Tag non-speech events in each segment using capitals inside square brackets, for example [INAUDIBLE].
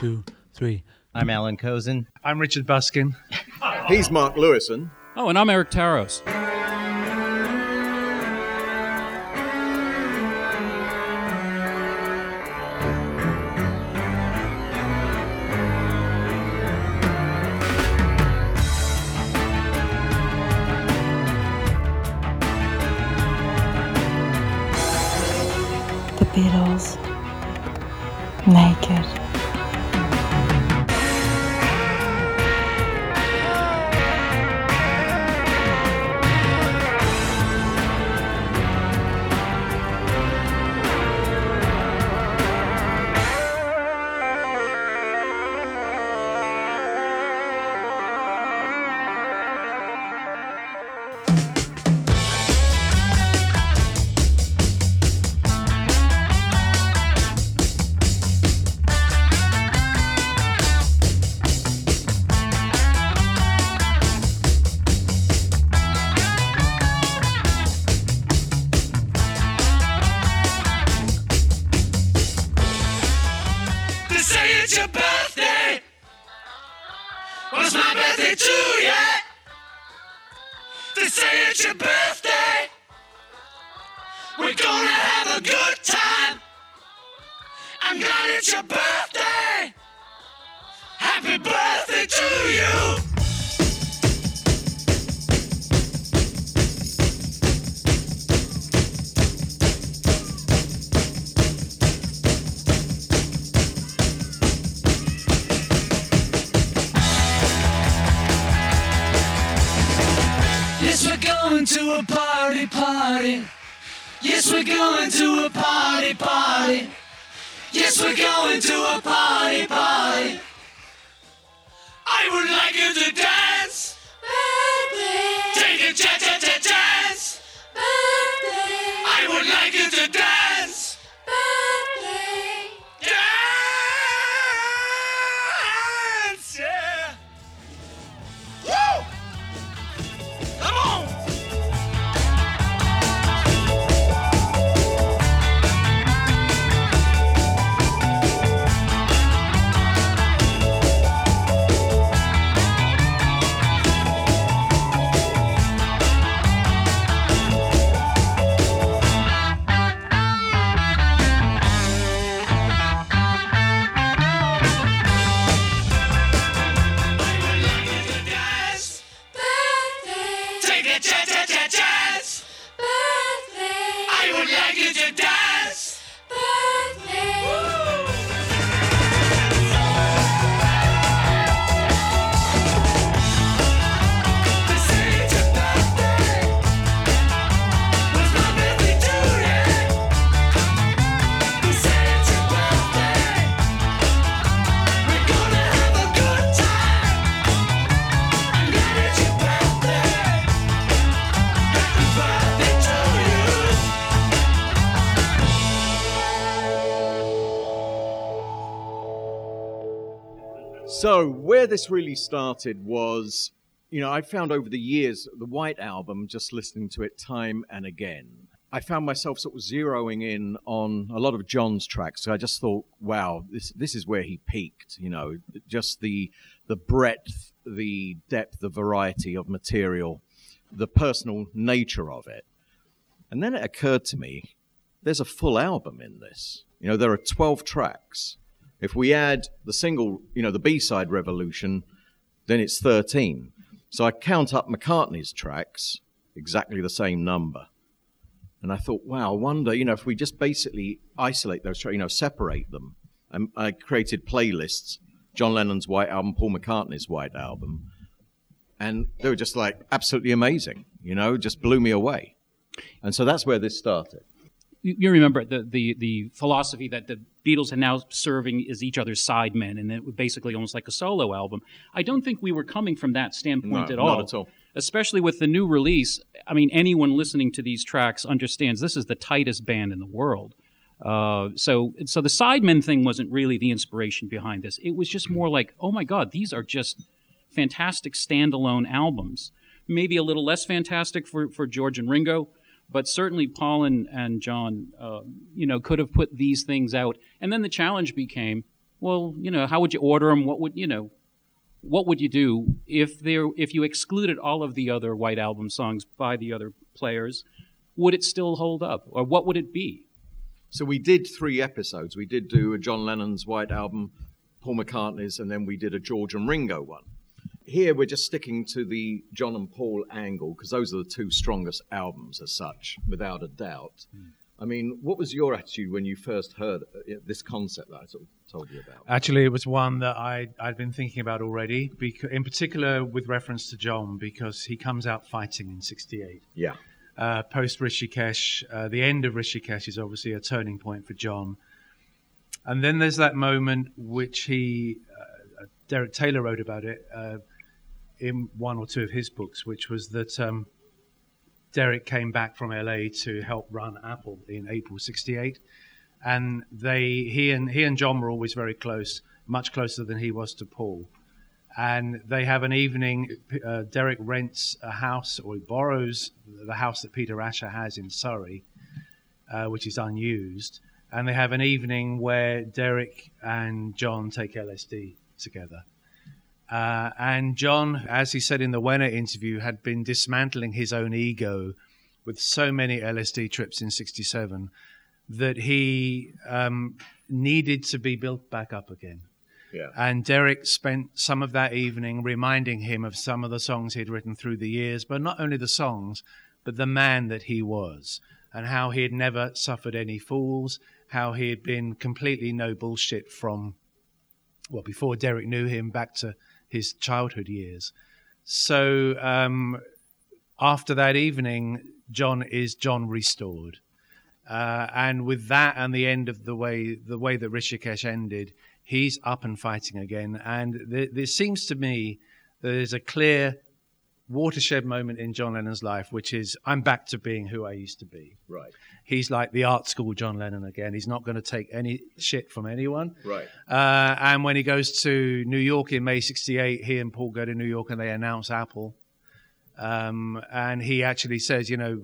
two, three. I'm Allan Kozinn. I'm Richard Buskin. He's Mark Lewisohn. Oh, and I'm Eric Taros. So, where this really started was, you know, I found over the years the White Album, just listening to it time and again, I found myself sort of zeroing in on a lot of John's tracks. So I just thought, wow, this this is where he peaked. You know, just the the breadth, the depth, the variety of material, the personal nature of it. And then it occurred to me, there's a full album in this. You know, there are 12 tracks. If we add the single, you know, the B side Revolution, then it's 13. So I count up McCartney's tracks, exactly the same number. And I thought, wow, I wonder, you know, if we just basically isolate those tracks, you know, separate them. And I created playlists John Lennon's White Album, Paul McCartney's White Album. And they were just like absolutely amazing, you know, just blew me away. And so that's where this started. You, remember the, the the philosophy that the Beatles are now serving as each other's sidemen, and it was basically almost like a solo album. I don't think we were coming from that standpoint No, at all. not at all. Especially with the new release. I mean, anyone listening to these tracks understands this is the tightest band in the world. Uh, so, so the Sidemen thing wasn't really the inspiration behind this. It was just more like, oh my God, these are just fantastic standalone albums. Maybe a little less fantastic for, for George and Ringo, but certainly Paul and, and John, uh, you know, could have put these things out. And then the challenge became, well, you know, how would you order them? What would you know? What would you do if there if you excluded all of the other White Album songs by the other players? Would it still hold up, or what would it be? So we did three episodes. We did do a John Lennon's White Album, Paul McCartney's, and then we did a George and Ringo one. Here we're just sticking to the John and Paul angle because those are the two strongest albums as such, without a doubt. I mean, what was your attitude when you first heard uh, this concept that I sort of told you about? Actually, it was one that I, I'd been thinking about already, because, in particular with reference to John, because he comes out fighting in 68. Yeah. Uh, Post Rishikesh, uh, the end of Rishikesh is obviously a turning point for John. And then there's that moment which he, uh, Derek Taylor wrote about it uh, in one or two of his books, which was that um, Derek came back from LA to help run Apple in April '68, and they he and he and John were always very close, much closer than he was to Paul. And they have an evening. Uh, Derek rents a house, or he borrows the house that Peter Asher has in Surrey, uh, which is unused. And they have an evening where Derek and John take LSD together. Uh, and John, as he said in the Wenner interview, had been dismantling his own ego with so many LSD trips in 67 that he um, needed to be built back up again. Yeah. And Derek spent some of that evening reminding him of some of the songs he'd written through the years, but not only the songs, but the man that he was, and how he had never suffered any fools, how he had been completely no bullshit from, well, before Derek knew him, back to his childhood years. So um, after that evening, John is John restored. Uh, and with that and the end of the way the way that Rishikesh ended, he's up and fighting again. And there seems to me there's a clear watershed moment in John Lennon's life, which is I'm back to being who I used to be. Right. He's like the art school John Lennon again. He's not going to take any shit from anyone. Right. Uh, and when he goes to New York in May '68, he and Paul go to New York and they announce Apple. Um, and he actually says, you know,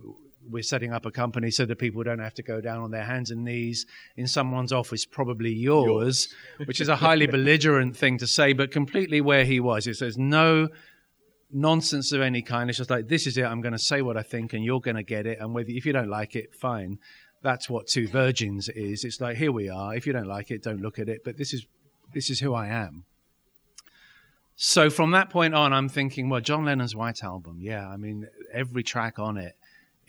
we're setting up a company so that people don't have to go down on their hands and knees in someone's office, probably yours, which is a highly belligerent thing to say, but completely where he was. He says, no nonsense of any kind. It's just like, this is it. I'm going to say what I think and you're going to get it. And whether, if you don't like it, fine. That's what Two Virgins is. It's like, here we are. If you don't like it, don't look at it. But this is, this is who I am. So from that point on, I'm thinking, well, John Lennon's White Album. Yeah, I mean, every track on it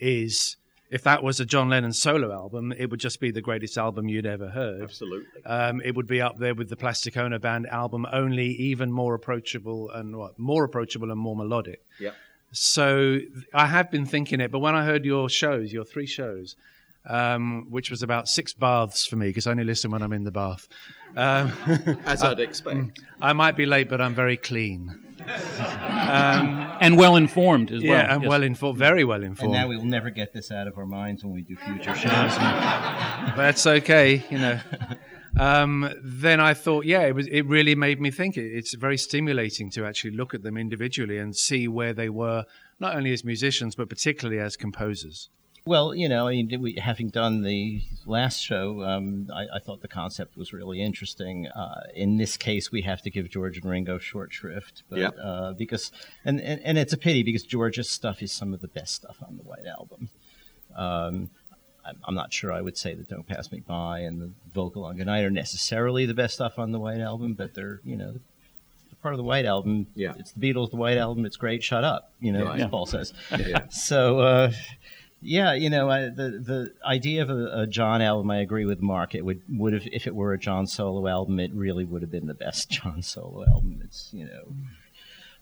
is if that was a John Lennon solo album, it would just be the greatest album you'd ever heard. Absolutely. Um, it would be up there with the Plastic Ono Band album, only even more approachable and what more approachable and more melodic. Yeah. So I have been thinking it, but when I heard your shows, your three shows, um, which was about six baths for me because I only listen when I'm in the bath. Um, [LAUGHS] As I'd [LAUGHS] expect. I might be late, but I'm very clean. [LAUGHS] and well informed as well. Yeah, I'm Yes. well informed, very well informed. And now we'll never get this out of our minds when we do future [LAUGHS] shows. That's okay, you know. Um, then I thought, yeah, it was. It really made me think. It, it's very stimulating to actually look at them individually and see where they were, not only as musicians but particularly as composers. Well, you know, I mean, we, having done the last show, um, I, I thought the concept was really interesting. Uh, in this case, we have to give George and Ringo short shrift, but Yeah. uh, because and, and and it's a pity because George's stuff is some of the best stuff on the White Album. Um, I'm- not sure I would say that "Don't Pass Me By" and the vocal on "Goodnight" are necessarily the best stuff on the White Album, but they're you know they're part of the White Album. Yeah. it's the Beatles, the White Album. It's great. Shut up, you know, Right. as Paul says. Yeah. [LAUGHS] So, uh, yeah, you know, I, the the idea of a, a John album, I agree with Mark. It would would have if it were a John solo album, it really would have been the best [LAUGHS] John solo album. It's you know,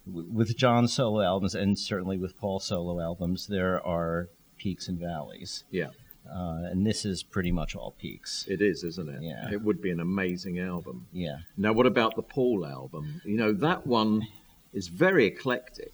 w- with John solo albums and certainly with Paul solo albums, there are peaks and valleys, Yeah. uh, and this is pretty much all peaks. It is, isn't it? Yeah. It would be an amazing album. Yeah. Now, what about the Paul album? You know, that one is very eclectic.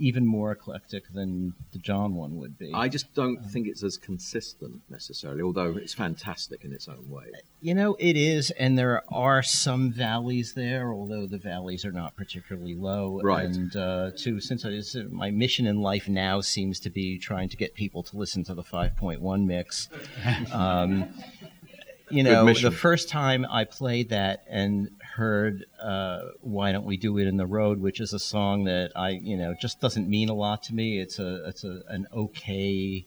Even more eclectic than the John one would be. I just don't think it's as consistent necessarily, although it's fantastic in its own way. You know, it is, and there are some valleys there, although the valleys are not particularly low. Right. And uh, too, since I, this, my mission in life now seems to be trying to get people to listen to the 5.1 mix. [LAUGHS] um, you know, the first time I played that and heard uh, "Why Don't We Do It in the Road," which is a song that I, you know, just doesn't mean a lot to me. It's a, it's a, an okay,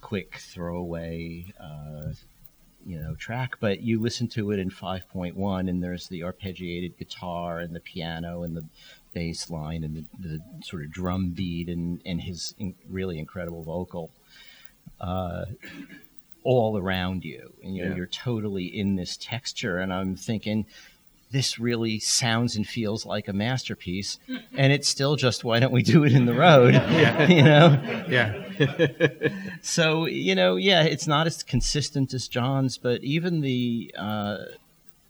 quick throwaway, uh, you know, track. But you listen to it in 5.1, and there's the arpeggiated guitar and the piano and the bass line and the, the sort of drum beat and, and his in, really incredible vocal uh, all around you. And you know, Yeah. you're totally in this texture. And I'm thinking, this really sounds and feels like a masterpiece. And it's still just, why don't we do it in the road? [LAUGHS] [LAUGHS] you know? Yeah. [LAUGHS] So, you know, yeah, it's not as consistent as John's, but even the, uh,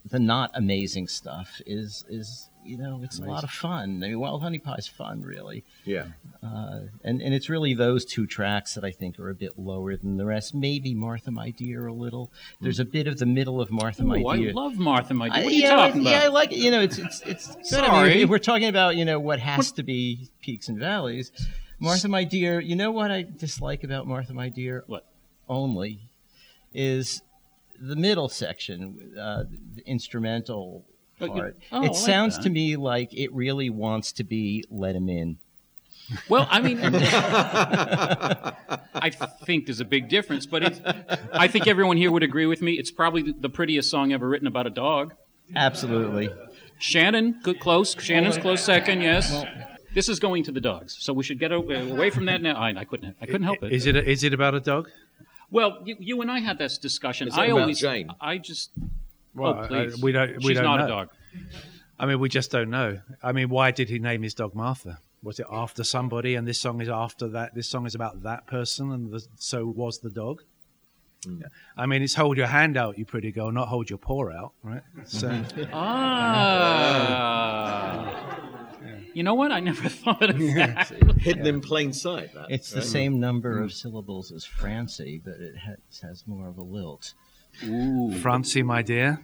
the not amazing stuff is, is, you know, it's a lot of fun. I mean, Wild Honey Pie's fun, really. Yeah. Uh, and, and it's really those two tracks that I think are a bit lower than the rest. Maybe Martha, My Dear, a little. There's a bit of the middle of Martha, My Ooh, I Dear. love Martha, my dear. I- What are you yeah, talking Yeah, I like it. You know, it's it's it's [LAUGHS] good. I mean, Sorry. if we're talking about you know what has to be peaks and valleys. Martha, my dear. You know what I dislike about Martha, my dear? What? Only is the middle section, uh, the instrumental Oh, part. oh, it like sounds that. to me like it really wants to be "Let Him In." Well, I mean, [LAUGHS] I think there's a big difference, but it's, I think everyone here would agree with me. It's probably the prettiest song ever written about a dog. Absolutely. Shannon, good close. Shannon's close second. Yes. This is going to the dogs, so we should get away from that now. I, I couldn't. I couldn't help it. Is it is it about a dog? Well, you, you and I had this discussion. Is it I about always. Jane? I just. Well, oh, I- we don't- we She's don't not know. a dog. I mean, we just don't know. I mean, why did he name his dog Martha? Was it after somebody, and this song is after that? This song is about that person, and the, so was the dog. Hmm. Yeah. I mean, it's hold your hand out, you pretty girl, not hold your paw out, right? So, [LAUGHS] Ah. You know what? I never [LAUGHS] thought of that. Hidden in plain sight. That, It's the same number of syllables as Francie, but it has, has more of a lilt. Francie, my dear,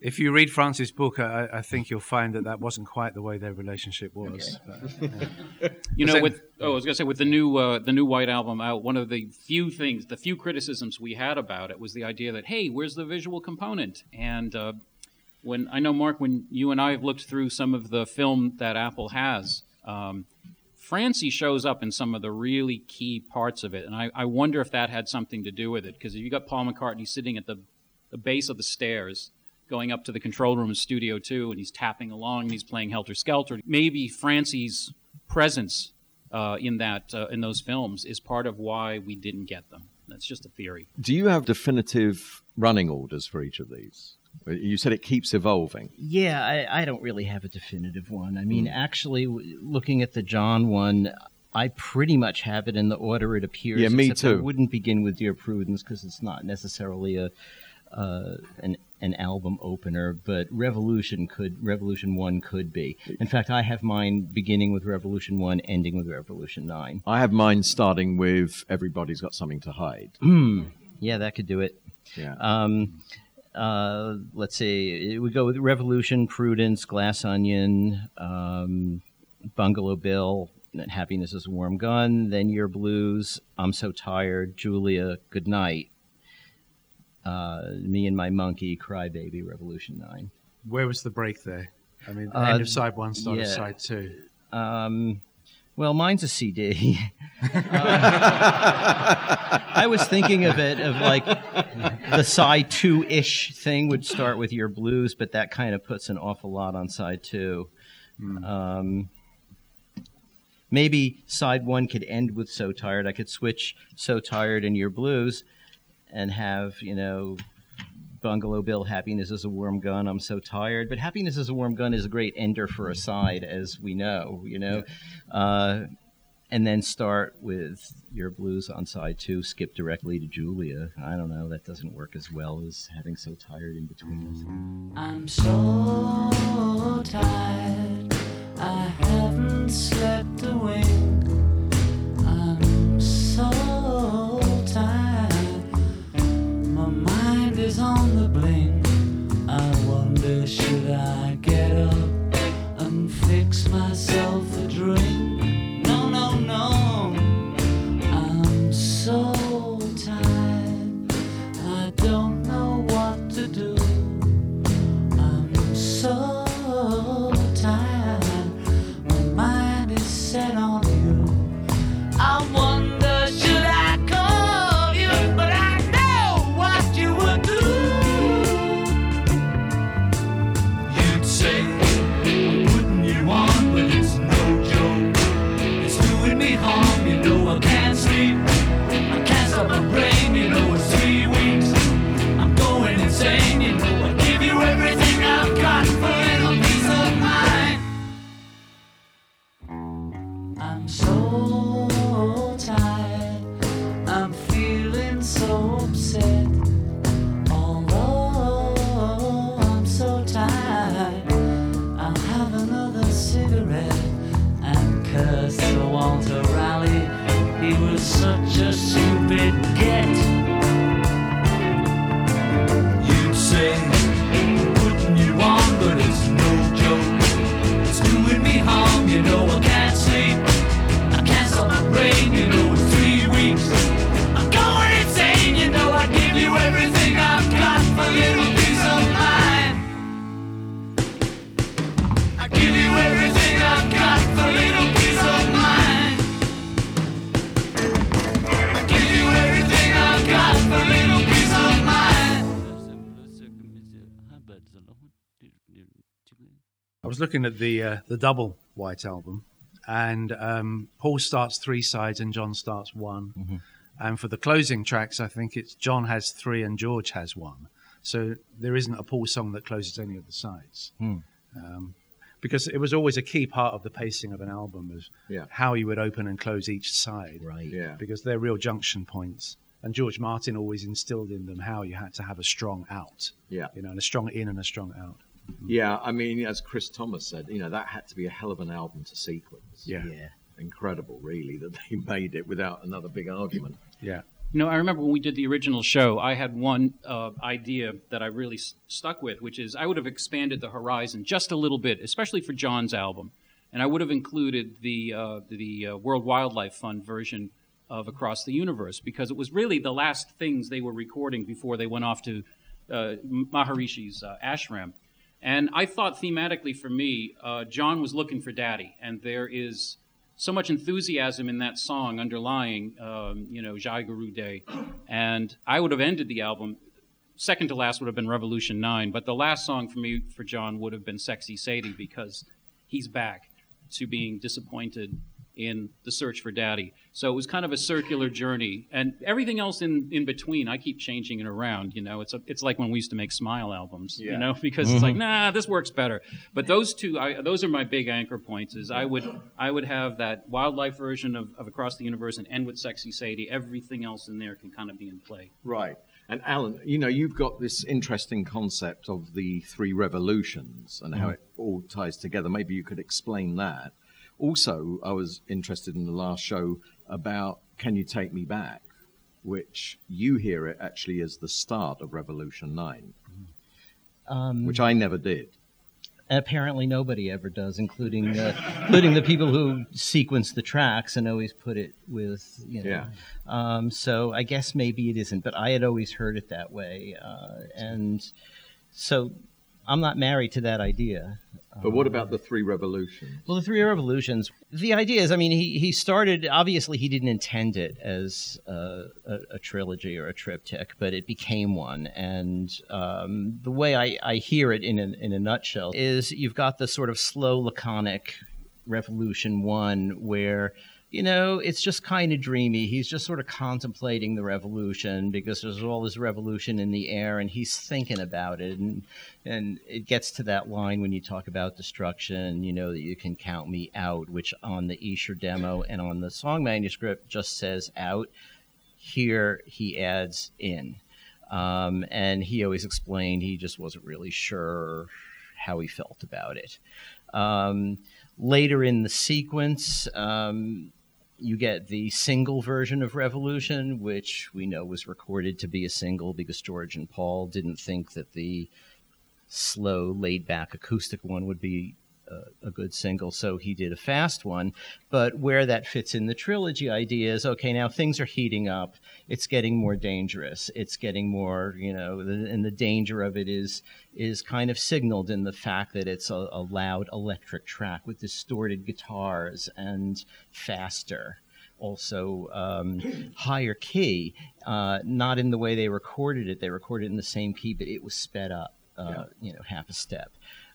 if you read Francie's book, I, I think you'll find that that wasn't quite the way their relationship was. But, [LAUGHS] You know, Then- with oh, I was gonna say with the new uh, the new White album out, one of the few things, the few criticisms we had about it was the idea that hey, where's the visual component? And uh, when I know Mark, when you and I have looked through some of the film that Apple has, um, Francie shows up in some of the really key parts of it, and I, I wonder if that had something to do with it because if you got Paul McCartney sitting at the the base of the stairs. Going up to the control room of Studio Two, and he's tapping along, and he's playing Helter Skelter. Maybe Francie's presence uh, in that uh, in those films is part of why we didn't get them. That's just a theory. Do you have definitive running orders for each of these? You said it keeps evolving. Yeah, I, I don't really have a definitive one. I mean, actually, w- looking at the John one, I pretty much have it in the order it appears. Yeah, me except I too. wouldn't begin with Dear Prudence because it's not necessarily a uh, an an album opener, but Revolution could Revolution One could be. In fact, I have mine beginning with Revolution One, ending with Revolution Nine. I have mine starting with Everybody's Got Something to Hide. Yeah, that could do it. Yeah. Um, uh, let's see. We go with Revolution, Prudence, Glass Onion, um, Bungalow Bill, Happiness is a Warm Gun, Then Yer Blues, I'm So Tired, Julia, Good Night, uh, Me and My Monkey, Cry Baby, Revolution 9. where was the break there? I mean, Uh, end of side one, start of side two. Um, well, mine's a CD. [LAUGHS] Uh, I was thinking of it of like the side two ish thing would start with Yer Blues, but that kind of puts an awful lot on side two. Um, maybe side one could end with "So Tired." I could switch "So Tired" and Yer Blues, and have you know Bungalow Bill, Happiness is a Warm Gun. I'm so tired. But Happiness is a Warm Gun is a great ender for a side, as we know, you know. Uh, and then start with Yer Blues on side two, skip directly to Julia. I don't know. That doesn't work as well as having so tired in between. I'm so tired. I haven't slept a wink. Is on the blink. I wonder should I get up and fix myself looking at the uh, the double White album, and um, Paul starts three sides and John starts one. And for the closing tracks, I think it's John has three and George has one. So there isn't a Paul song that closes any of the sides. Um, because it was always a key part of the pacing of an album is Yeah. how you would open and close each side. Right. Yeah. Because they're real junction points. And George Martin always instilled in them how you had to have a strong out. Yeah. You know, and a strong in and a strong out. Yeah, I mean, as Chris Thomas said, you know, that had to be a hell of an album to sequence. Yeah. Yeah. Incredible, really, that they [LAUGHS] made it without another big argument. Yeah. You know, I remember when we did the original show, I had one uh, idea that I really s- stuck with, which is I would have expanded the horizon just a little bit, especially for John's album, and I would have included the uh, the uh, World Wildlife Fund version of Across the Universe because it was really the last things they were recording before they went off to uh, Maharishi's uh, ashram. And I thought thematically for me, uh, John was looking for daddy, and there is so much enthusiasm in that song underlying, um, you know, Jai Guru Day. And I would have ended the album. Second to last would have been Revolution 9, but the last song for me, for John, would have been Sexy Sadie because he's back to being disappointed in the search for daddy. So it was kind of a circular journey. And everything else in, in between, I keep changing it around. You know, it's, a, it's like when we used to make Smile albums, you know, [LAUGHS] because it's like, mm-hmm. nah, this works better. But those two, I, those are my big anchor points. Is I would I would have that wildlife version of, of Across the Universe and end with Sexy Sadie. Everything else in there can kind of be in play. Right. And Allan, you know, you've got this interesting concept of the three revolutions and how mm-hmm. it all ties together. Maybe you could explain that. Also, I was interested in the last show about Can You Take Me Back, which you hear it actually as the start of Revolution 9, Um, which I never did. apparently nobody ever does, including uh, including the people who sequence the tracks and always put it with you know. Yeah. Um, so I guess maybe it isn't, but I had always heard it that way, uh, and so I'm not married to that idea. But what about the three revolutions? Well, the Three Revolutions. The idea is, I mean, he, he started. Obviously, he didn't intend it as a, a, a trilogy or a triptych, but it became one. And um, the way I, I hear it in a, in a nutshell is, you've got the sort of slow, laconic Revolution One, where you know it's just kind of dreamy. He's just sort of contemplating the revolution because there's all this revolution in the air, and he's thinking about it. And and it gets to that line when you talk about destruction. You know that you can count me out, which on the Esher demo and on the song manuscript just says out. Here he adds in. Um, and he always explained he just wasn't really sure how he felt about it. Um, later in the sequence, um, you get the single version of Revolution, which we know was recorded to be a single because George and Paul didn't think that the slow, laid back acoustic one would be a, a good single, so he did a fast one. But where that fits in the trilogy idea is okay, now things are heating up. It's getting more dangerous. It's getting more, you know, and the danger of it is is kind of signaled in the fact that it's a, a loud electric track with distorted guitars and faster also um, higher key, uh, not in the way they recorded it. They recorded it in the same key, but it was sped up, uh, you know, half a step.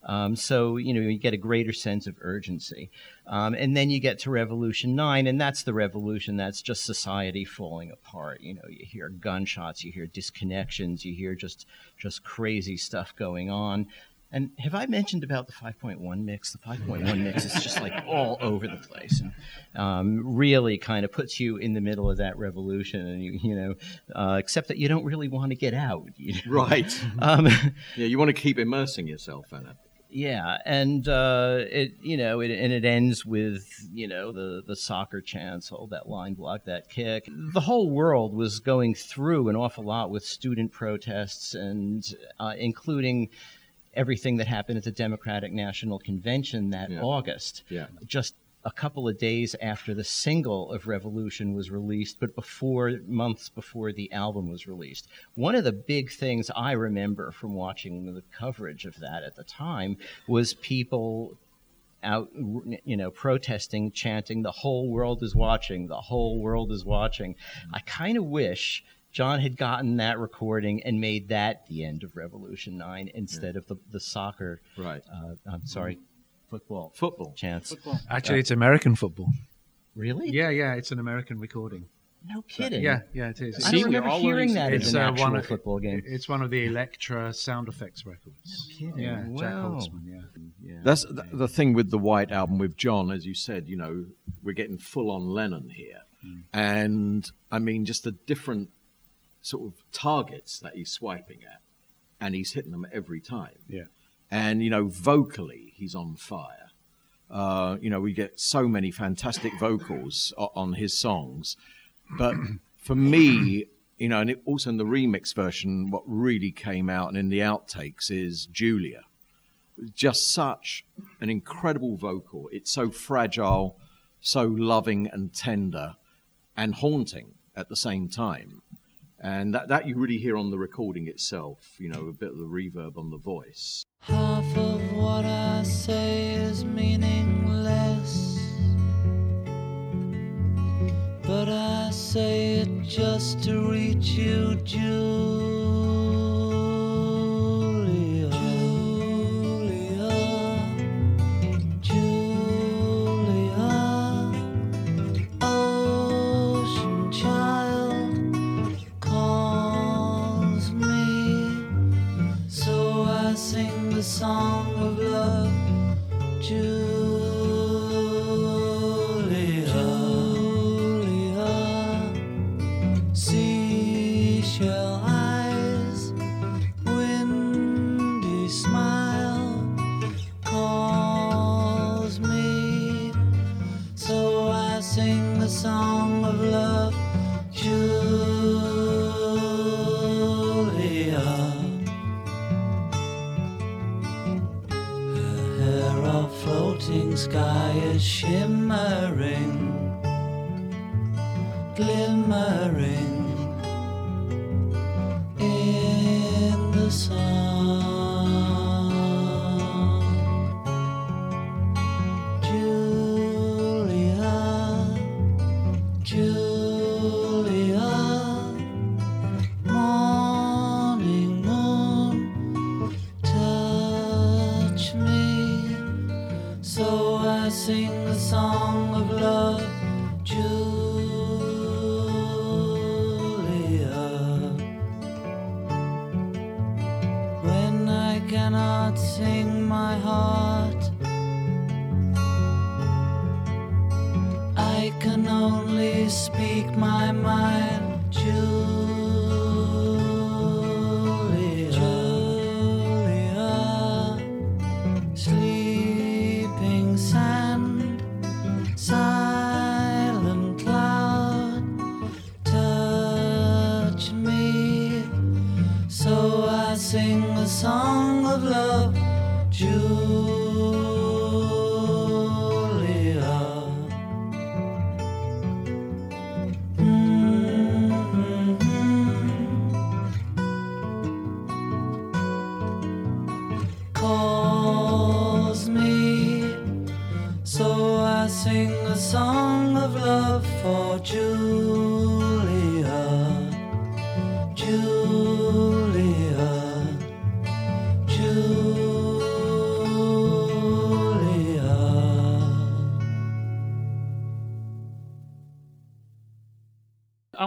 Um, so you know you get a greater sense of urgency, um, and then you get to Revolution Nine, and that's the revolution. That's just society falling apart. You know, you hear gunshots, you hear disconnections, you hear just just crazy stuff going on. And have I mentioned about the 5.1 mix? The 5.1 mix is just like all over the place, and um, really kind of puts you in the middle of that revolution. And you, you know, uh, except that you don't really want to get out. You know? Right. [LAUGHS] Um, yeah, you want to keep immersing yourself in it. Yeah, and uh, it you know it, and it ends with you know the the soccer chants, all that line block, that kick. The whole world was going through an awful lot with student protests and uh, including everything that happened at the Democratic National Convention that Yeah. August. Yeah. Just a couple of days after the single of Revolution was released, but before months before the album was released. One of the big things I remember from watching the coverage of that at the time was people out you know protesting chanting the whole world is watching the whole world is watching i kind of wish john had gotten that recording and made that the end of revolution 9 instead of the, the soccer Right. uh, i'm sorry football Football. chants Actually, it's American football. really Yeah, yeah, it's an American recording. no kidding Yeah, yeah, it is. i See, don't we're remember all hearing that It's as an uh, actual one of football game It's one of the Elektra sound effects records. No kidding. Yeah, Jac Wow. Holzman. Yeah. yeah. That's the, the thing with the White Album with John, as you said. You know, we're getting full on Lennon here, and I mean, just the different sort of targets that he's swiping at, and he's hitting them every time. Yeah. And you know, vocally, he's on fire. Uh, you know, we get so many fantastic vocals on his songs, but for me, you know, and it, also in the remix version, what really came out and in the outtakes is Julia just such an incredible vocal. It's so fragile, so loving and tender, and haunting at the same time. And that, that you really hear on the recording itself, you know, a bit of the reverb on the voice. Half of what I say is meaningless. But I say it just to reach you, Julia.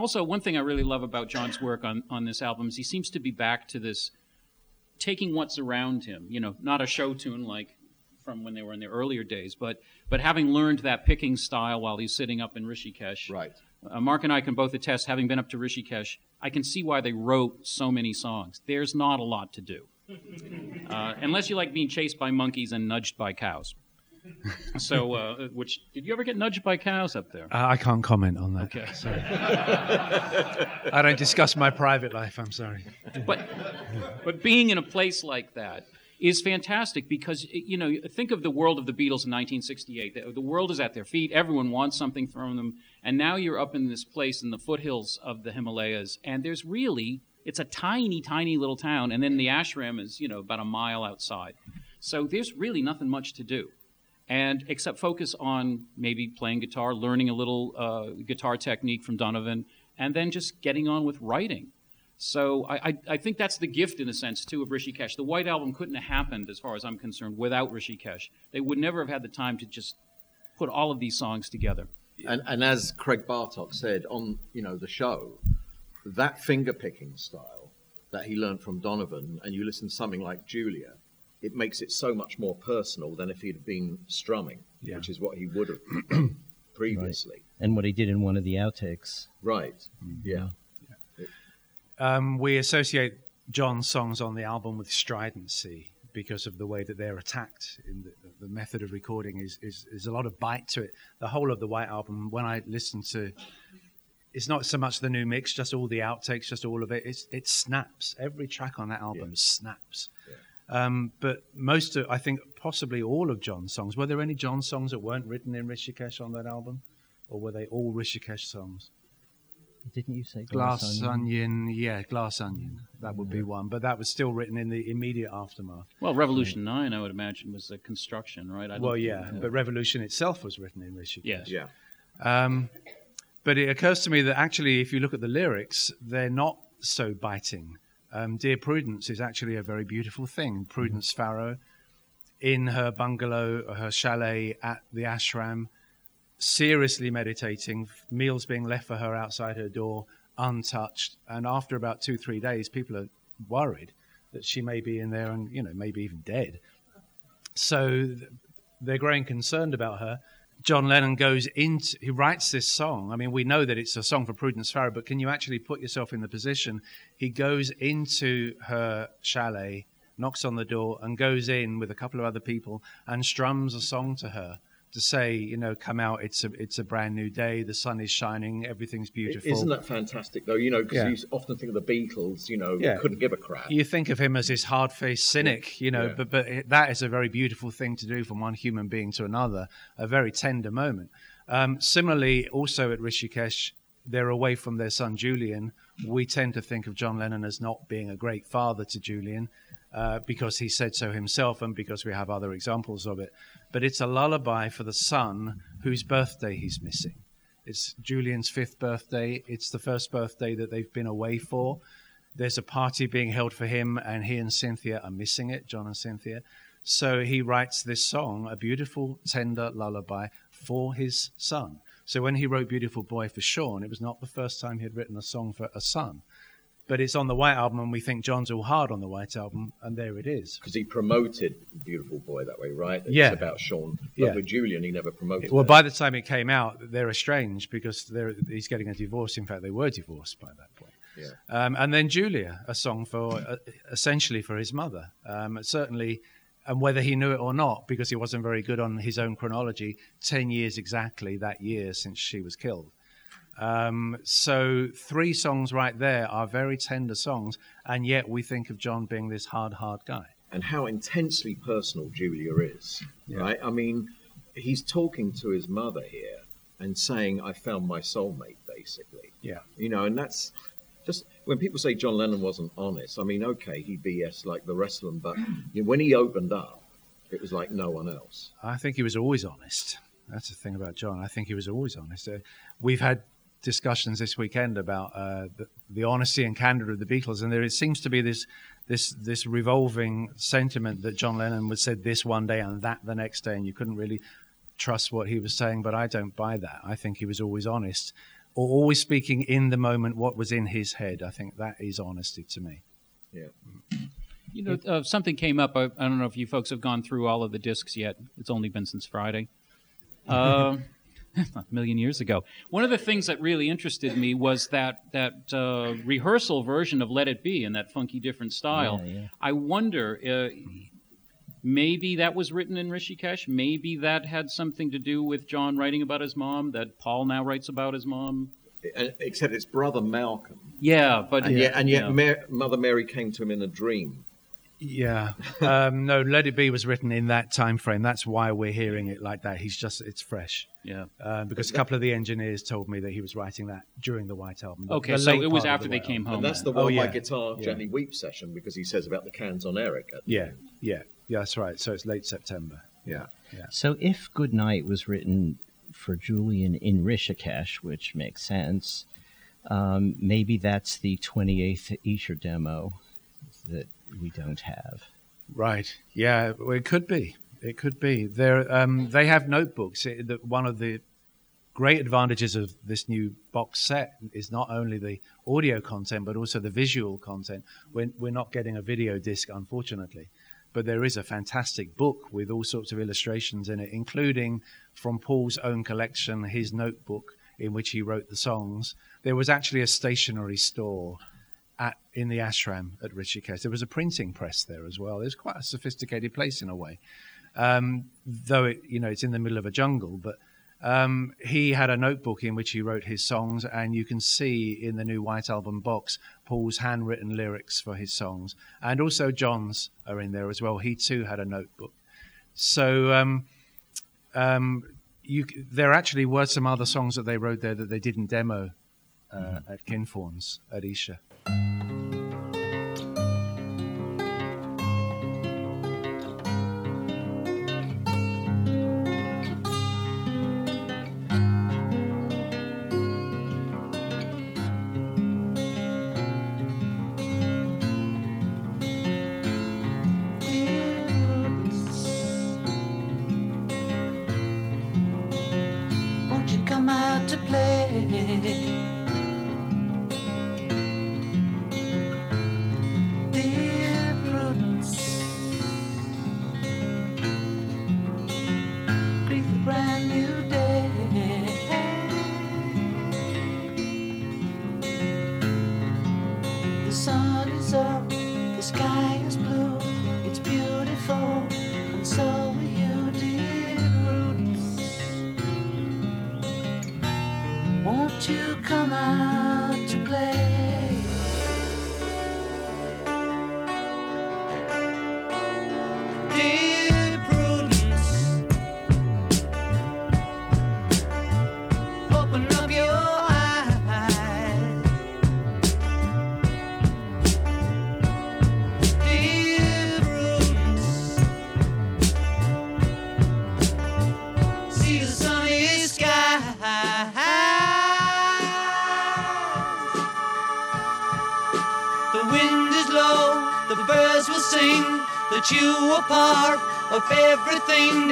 Also, one thing I really love about John's work on, on this album is he seems to be back to this taking what's around him, you know, not a show tune like from when they were in their earlier days, but but having learned that picking style while he's sitting up in Rishikesh. Right. Uh, Mark and I can both attest, having been up to Rishikesh, I can see why they wrote so many songs. There's not a lot to do. [LAUGHS] uh, unless you like being chased by monkeys and nudged by cows. So, uh, which did you ever get nudged by cows up there? Uh, I can't comment on that. Okay. Sorry. [LAUGHS] I don't discuss my private life. I'm sorry. but but being in a place like that is fantastic because you know think of the world of the Beatles in 1968. The, the world is at their feet. Everyone wants something from them, and now you're up in this place in the foothills of the Himalayas, and there's really it's a tiny, tiny little town, and then the ashram is you know about a mile outside. So there's really nothing much to do and except focus on maybe playing guitar, learning a little uh, guitar technique from Donovan, and then just getting on with writing. So I, I, I, think that's the gift, in a sense, too, of Rishikesh. The White Album couldn't have happened, as far as I'm concerned, without Rishikesh. They would never have had the time to just put all of these songs together. And, and as Craig Bartok said on you know the show, that finger picking style that he learned from Donovan, and you listen to something like Julia, it makes it so much more personal than if he'd been strumming, Yeah. which is what he would have [CLEARS THROAT] done previously. And what he did in one of the outtakes. Right. Yeah. Um, we associate John's songs on the album with stridency because of the way that they're attacked. In the, the method of recording is, is is a lot of bite to it. The whole of the White Album, when I listen to, it's not so much the new mix, just all the outtakes, just all of it. It's, it snaps. Every track on that album snaps. Um, but most of, I think, possibly all of John's songs. Were there any John songs that weren't written in Rishikesh on that album, or were they all Rishikesh songs? Didn't you say Glass Onion, yeah, Glass Onion. That would be one, but that was still written in the immediate aftermath. Well, Revolution 9, I would imagine, was a construction, right? I Well, think- yeah, but Revolution itself was written in Rishikesh. Yes. Yeah. Um, but it occurs to me that actually, if you look at the lyrics, they're not so biting. Um, Dear Prudence is actually a very beautiful thing. Prudence Farrow, in her bungalow, her chalet at the ashram, seriously meditating, meals being left for her outside her door, untouched. And after about two, three days, people are worried that she may be in there and, you know, maybe even dead. So they're growing concerned about her. John Lennon goes into, he writes this song. I mean, we know that it's a song for Prudence Farrow, but can you actually put yourself in the position? He goes into her chalet, knocks on the door, and goes in with a couple of other people and strums a song to her to say, you know, come out, it's a, it's a brand new day, the sun is shining, everything's beautiful. Isn't that fantastic, though? You know, because Yeah. you often think of the Beatles, you know, Yeah. couldn't give a crap. you think of him as this hard-faced cynic, you know, Yeah. but but it, that is a very beautiful thing to do from one human being to another, a very tender moment. Um, similarly, also at Rishikesh, they're away from their son Julian. We tend to think of John Lennon as not being a great father to Julian. Uh, because he said so himself, and because we have other examples of it. But it's a lullaby for the son whose birthday he's missing. It's Julian's fifth birthday. It's the first birthday that they've been away for. There's a party being held for him, and he and Cynthia are missing it, John and Cynthia. So he writes this song, a beautiful, tender lullaby for his son. So when he wrote Beautiful Boy for Sean, it was not the first time he had written a song for a son. But it's on the White Album, and we think John's all hard on the White Album, and there it is. Because he promoted Beautiful Boy that way, right? It's Yeah. about Sean. But Yeah. with Julian, he never promoted Well, it. by the time it came out, they're estranged because they're, he's getting a divorce. In fact, they were divorced by that point. Yeah. Um, and then Julia, a song for uh, essentially for his mother. Um, certainly, and whether he knew it or not, because he wasn't very good on his own chronology, 10 years exactly that year since she was killed. Um, so, three songs right there are very tender songs, and yet we think of John being this hard, hard guy. and how intensely personal Julia is, right? I mean, he's talking to his mother here and saying, "I found my soulmate," basically. Yeah. You know, and that's just when people say John Lennon wasn't honest. I mean, okay, he BS like the rest of them, but you know, when he opened up, it was like no one else. I think he was always honest. That's the thing about John. I think he was always honest. Uh, we've had discussions this weekend about uh, the, the honesty and candor of the Beatles, and there it seems to be this this this revolving sentiment that John Lennon would said this one day and that the next day, and you couldn't really trust what he was saying. But I don't buy that. I think he was always honest, or always speaking in the moment what was in his head. I think that is honesty to me. Yeah. You know, uh, something came up. I, I don't know if you folks have gone through all of the discs yet. It's only been since Friday. Uh, [LAUGHS] [LAUGHS] a million years ago. One of the things that really interested me was that that uh, rehearsal version of "Let It Be" in that funky, different style. Yeah, yeah. I wonder. Uh, Maybe that was written in Rishikesh. Maybe that had something to do with John writing about his mom. That Paul now writes about his mom. Uh, Except it's brother Malcolm. Yeah, but And yet, and yet yeah. Mar- Mother Mary came to him in a dream. Yeah. Um, no, Let It Be was written in that time frame. That's why we're hearing it like that. He's just, it's fresh. yeah. Um, because a couple of the engineers told me that he was writing that during the White Album. Okay, so it was after the they came Album. home. And that's the then. one Oh, My yeah. Guitar Yeah. Gently Weep session because he says about the cans on Eric. at the Yeah, end. yeah, yeah, that's right. So it's late September. Yeah. So if Good Night was written for Julian in Rishikesh, which makes sense, um, maybe that's the 28th Esher demo that we don't have. Right. Yeah, it could be. It could be. There, um, they have notebooks. It, one of the great advantages of this new box set is not only the audio content but also the visual content. We're, we're not getting a video disc, unfortunately, but there is a fantastic book with all sorts of illustrations in it, including from Paul's own collection, his notebook in which he wrote the songs. There was actually a stationery store at in the ashram at Rishikesh. There was a printing press there as well. It was quite a sophisticated place in a way, um, though it, you know it's in the middle of a jungle. But um, he had a notebook in which he wrote his songs, and you can see in the new White Album box Paul's handwritten lyrics for his songs, and also John's are in there as well. He too had a notebook. So. Um, um, you, there actually were some other songs that they wrote there that they didn't demo uh, at Kinfauns at Esher. Won't you come out to play? Of everything,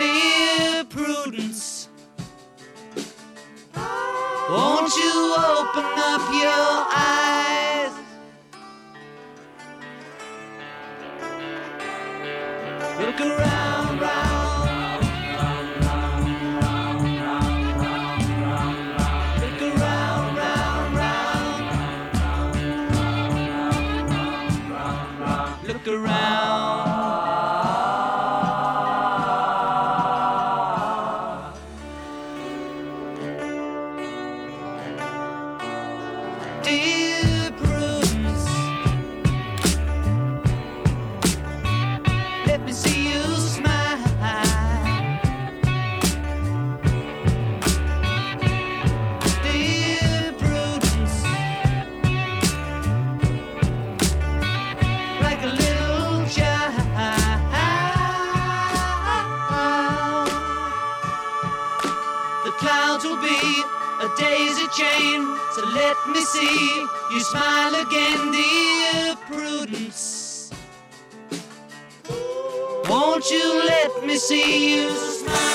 Won't you let me see you smile?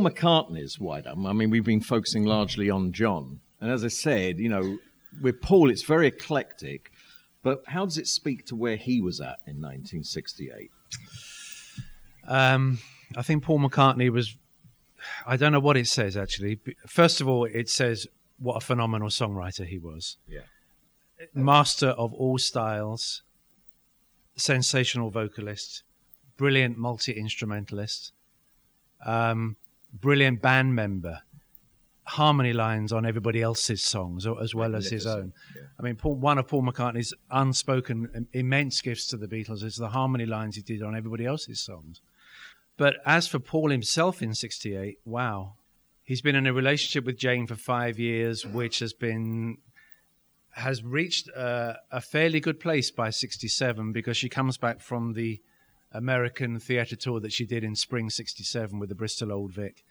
Paul McCartney's White Album. I mean, we've been focusing largely on John. And as I said, you know, with Paul, it's very eclectic. But how does it speak to where he was at in 1968? Um, I think Paul McCartney was. I don't know what it says actually. First of all, it says what a phenomenal songwriter he was. Yeah. Master of all styles, sensational vocalist, brilliant multi instrumentalist, um, brilliant band member, harmony lines on everybody else's songs as well as his own. Magnificent, I mean, Paul, one of Paul McCartney's unspoken immense gifts to the Beatles is the harmony lines he did on everybody else's songs. But as for Paul himself in '68, wow, he's been in a relationship with Jane for five years, which has been has reached a, a fairly good place by '67 because she comes back from the American theatre tour that she did in spring '67 with the Bristol Old Vic.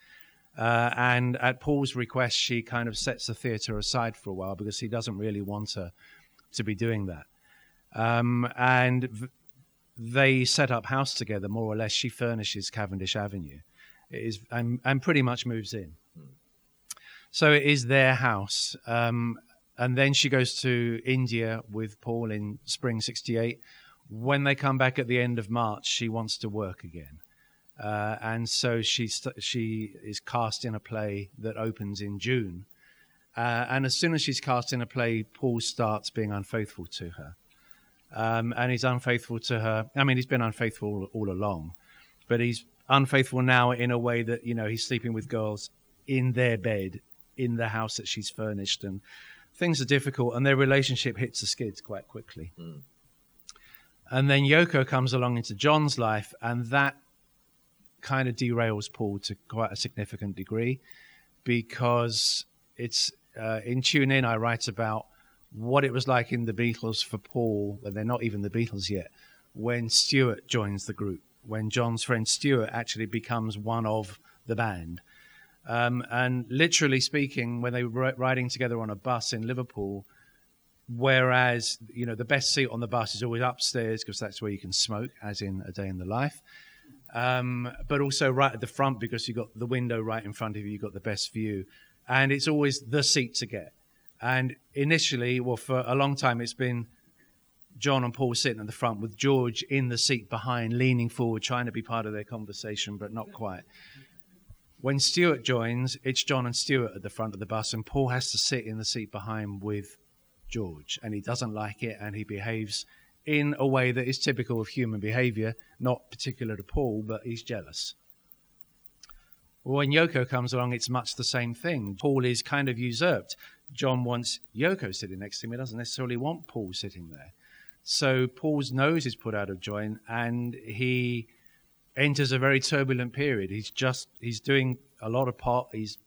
Uh, and at Paul's request, she kind of sets the theatre aside for a while because he doesn't really want her to be doing that. Um, and v- they set up house together, more or less. She furnishes Cavendish Avenue, it is and, and pretty much moves in. So it is their house. Um, and then she goes to India with Paul in spring '68. When they come back at the end of March, she wants to work again. Uh, and so she st- she is cast in a play that opens in June. Uh, and as soon as she's cast in a play, Paul starts being unfaithful to her. Um, and he's unfaithful to her. I mean, he's been unfaithful all, all along, but he's unfaithful now in a way that you know he's sleeping with girls in their bed in the house that she's furnished, and things are difficult. And their relationship hits the skids quite quickly. And then Yoko comes along into John's life, and that kind of derails Paul to quite a significant degree because it's uh, in Tune In. I write about what it was like in the Beatles for Paul, and they're not even the Beatles yet, when Stuart joins the group, when John's friend Stuart actually becomes one of the band. Um, and literally speaking, when they were riding together on a bus in Liverpool, whereas you know the best seat on the bus is always upstairs because that's where you can smoke, as in A Day in the Life um, but also right at the front because you've got the window right in front of you, you've got the best view. And it's always the seat to get. And initially, well, for a long time, it's been John and Paul sitting at the front with George in the seat behind, leaning forward, trying to be part of their conversation, but not quite. When Stuart joins, it's John and Stuart at the front of the bus, and Paul has to sit in the seat behind with George, and he doesn't like it, and he behaves in a way that is typical of human behavior, not particular to Paul, but he's jealous. When Yoko comes along, it's much the same thing. Paul is kind of usurped. John wants Yoko sitting next to him. He doesn't necessarily want Paul sitting there. So Paul's nose is put out of joint, and he enters a very turbulent period. He's just he's doing a lot of pot. He's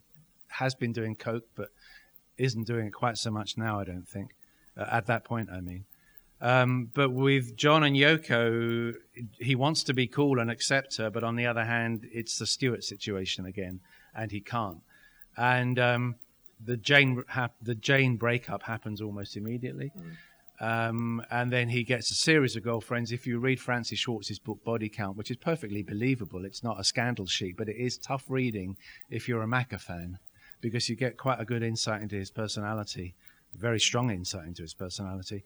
has been doing coke, but isn't doing it quite so much now. I don't think. Uh, at that point, I mean. Um, but with John and Yoko, he wants to be cool and accept her, but on the other hand, it's the Stuart situation again, and he can't. And um, the Jane hap- the Jane breakup happens almost immediately. Um, and then he gets a series of girlfriends. If you read Francie Schwartz's book Body Count, which is perfectly believable, it's not a scandal sheet, but it is tough reading if you're a Macca fan, because you get quite a good insight into his personality, very strong insight into his personality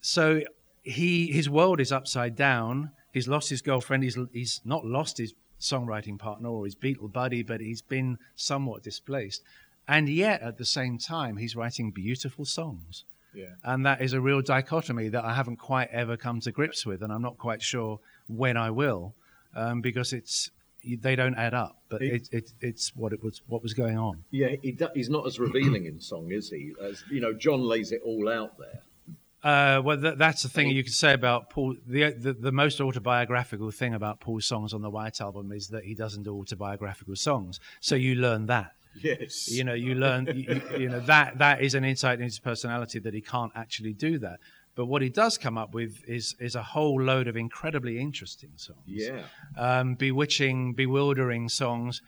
so he his world is upside down. He's lost his girlfriend. He's he's not lost his songwriting partner or his Beatle buddy, but he's been somewhat displaced. And yet, at the same time, he's writing beautiful songs. Yeah. And that is a real dichotomy that I haven't quite ever come to grips with, and I'm not quite sure when I will, um, because it's they don't add up. But it, it, it's what it was what was going on. Yeah, he do, he's not as revealing in song, is he? As you know, John lays it all out there. Uh, well, th- that's the thing you could say about Paul. The, the the most autobiographical thing about Paul's songs on the White Album is that he doesn't do autobiographical songs. So you learn that Yes. You know, you learn, you, you- you know, that that is an insight into his personality that he can't actually do that. But what he does come up with is is a whole load of incredibly interesting songs. Yeah. um, bewitching, bewildering songs.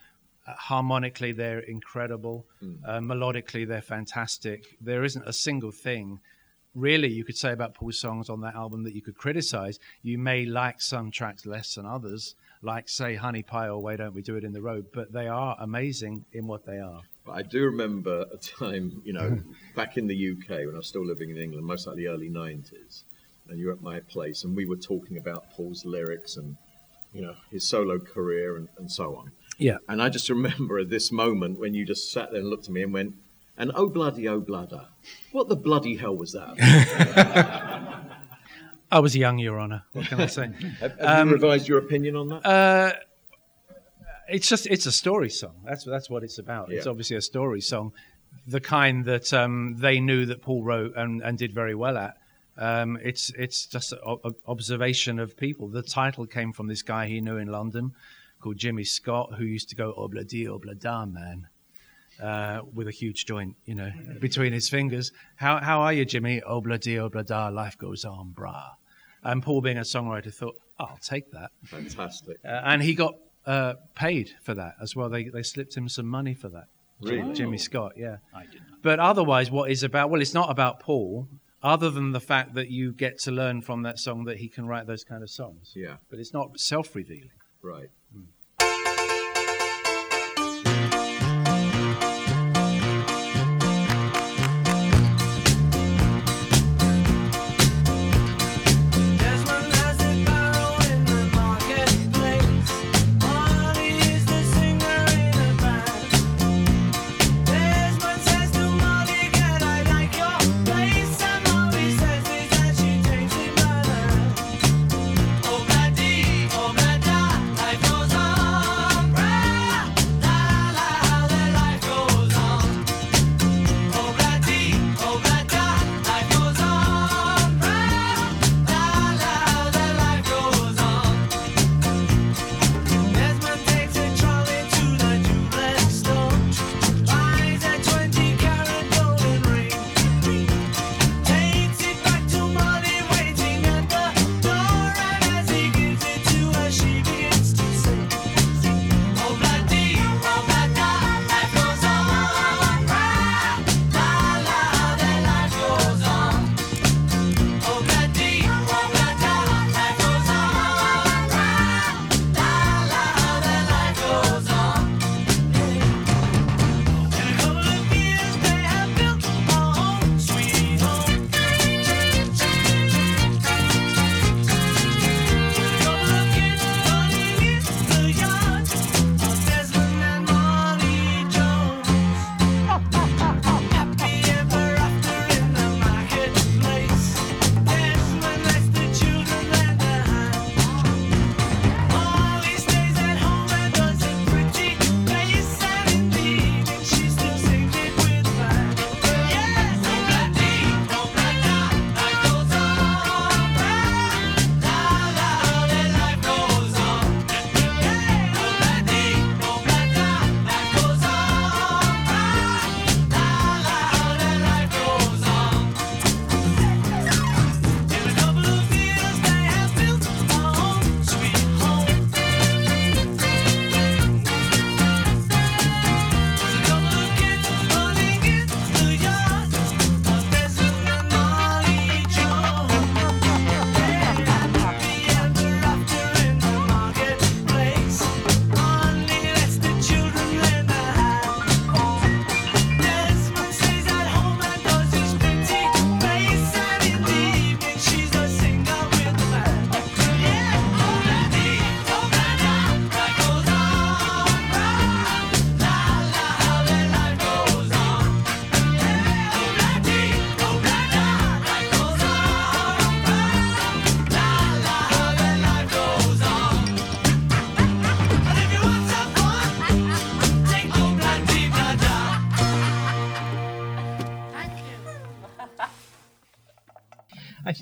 Uh, harmonically, they're incredible. Uh, melodically, they're fantastic. There isn't a single thing, really, you could say about Paul's songs on that album that you could criticize. You may like some tracks less than others, like, say, Honey Pie or Why Don't We Do It in the Road, but they are amazing in what they are. But I do remember a time, you know, [LAUGHS] back in the UK when I was still living in England, most likely early 90s, and you were at my place, and we were talking about Paul's lyrics and, you know, his solo career and, and so on. Yeah. And I just remember at [LAUGHS] this moment when you just sat there and looked at me and went, and oh bloody, oh bladder. What the bloody hell was that? [LAUGHS] I was young, Your Honor. What can I say? have have you revised your opinion on that? Uh, it's just it's a story song. That's that's what it's about. It's obviously a story song, the kind that um, they knew that Paul wrote and, and did very well at. Um, it's it's just an observation of people. The title came from this guy he knew in London called Jimmy Scott, who used to go obla di obla da man. Uh, with a huge joint, you know, between his fingers. How how are you, Jimmy? Obla di obla da, life goes on, brah. And Paul, being a songwriter, thought, oh, I'll take that. Fantastic. Uh, and he got uh, paid for that as well. They they slipped him some money for that. Really? Jimmy Scott, yeah. I did not. But otherwise, what is about? Well, it's not about Paul, other than the fact that you get to learn from that song that he can write those kind of songs. Yeah, But it's not self-revealing. right.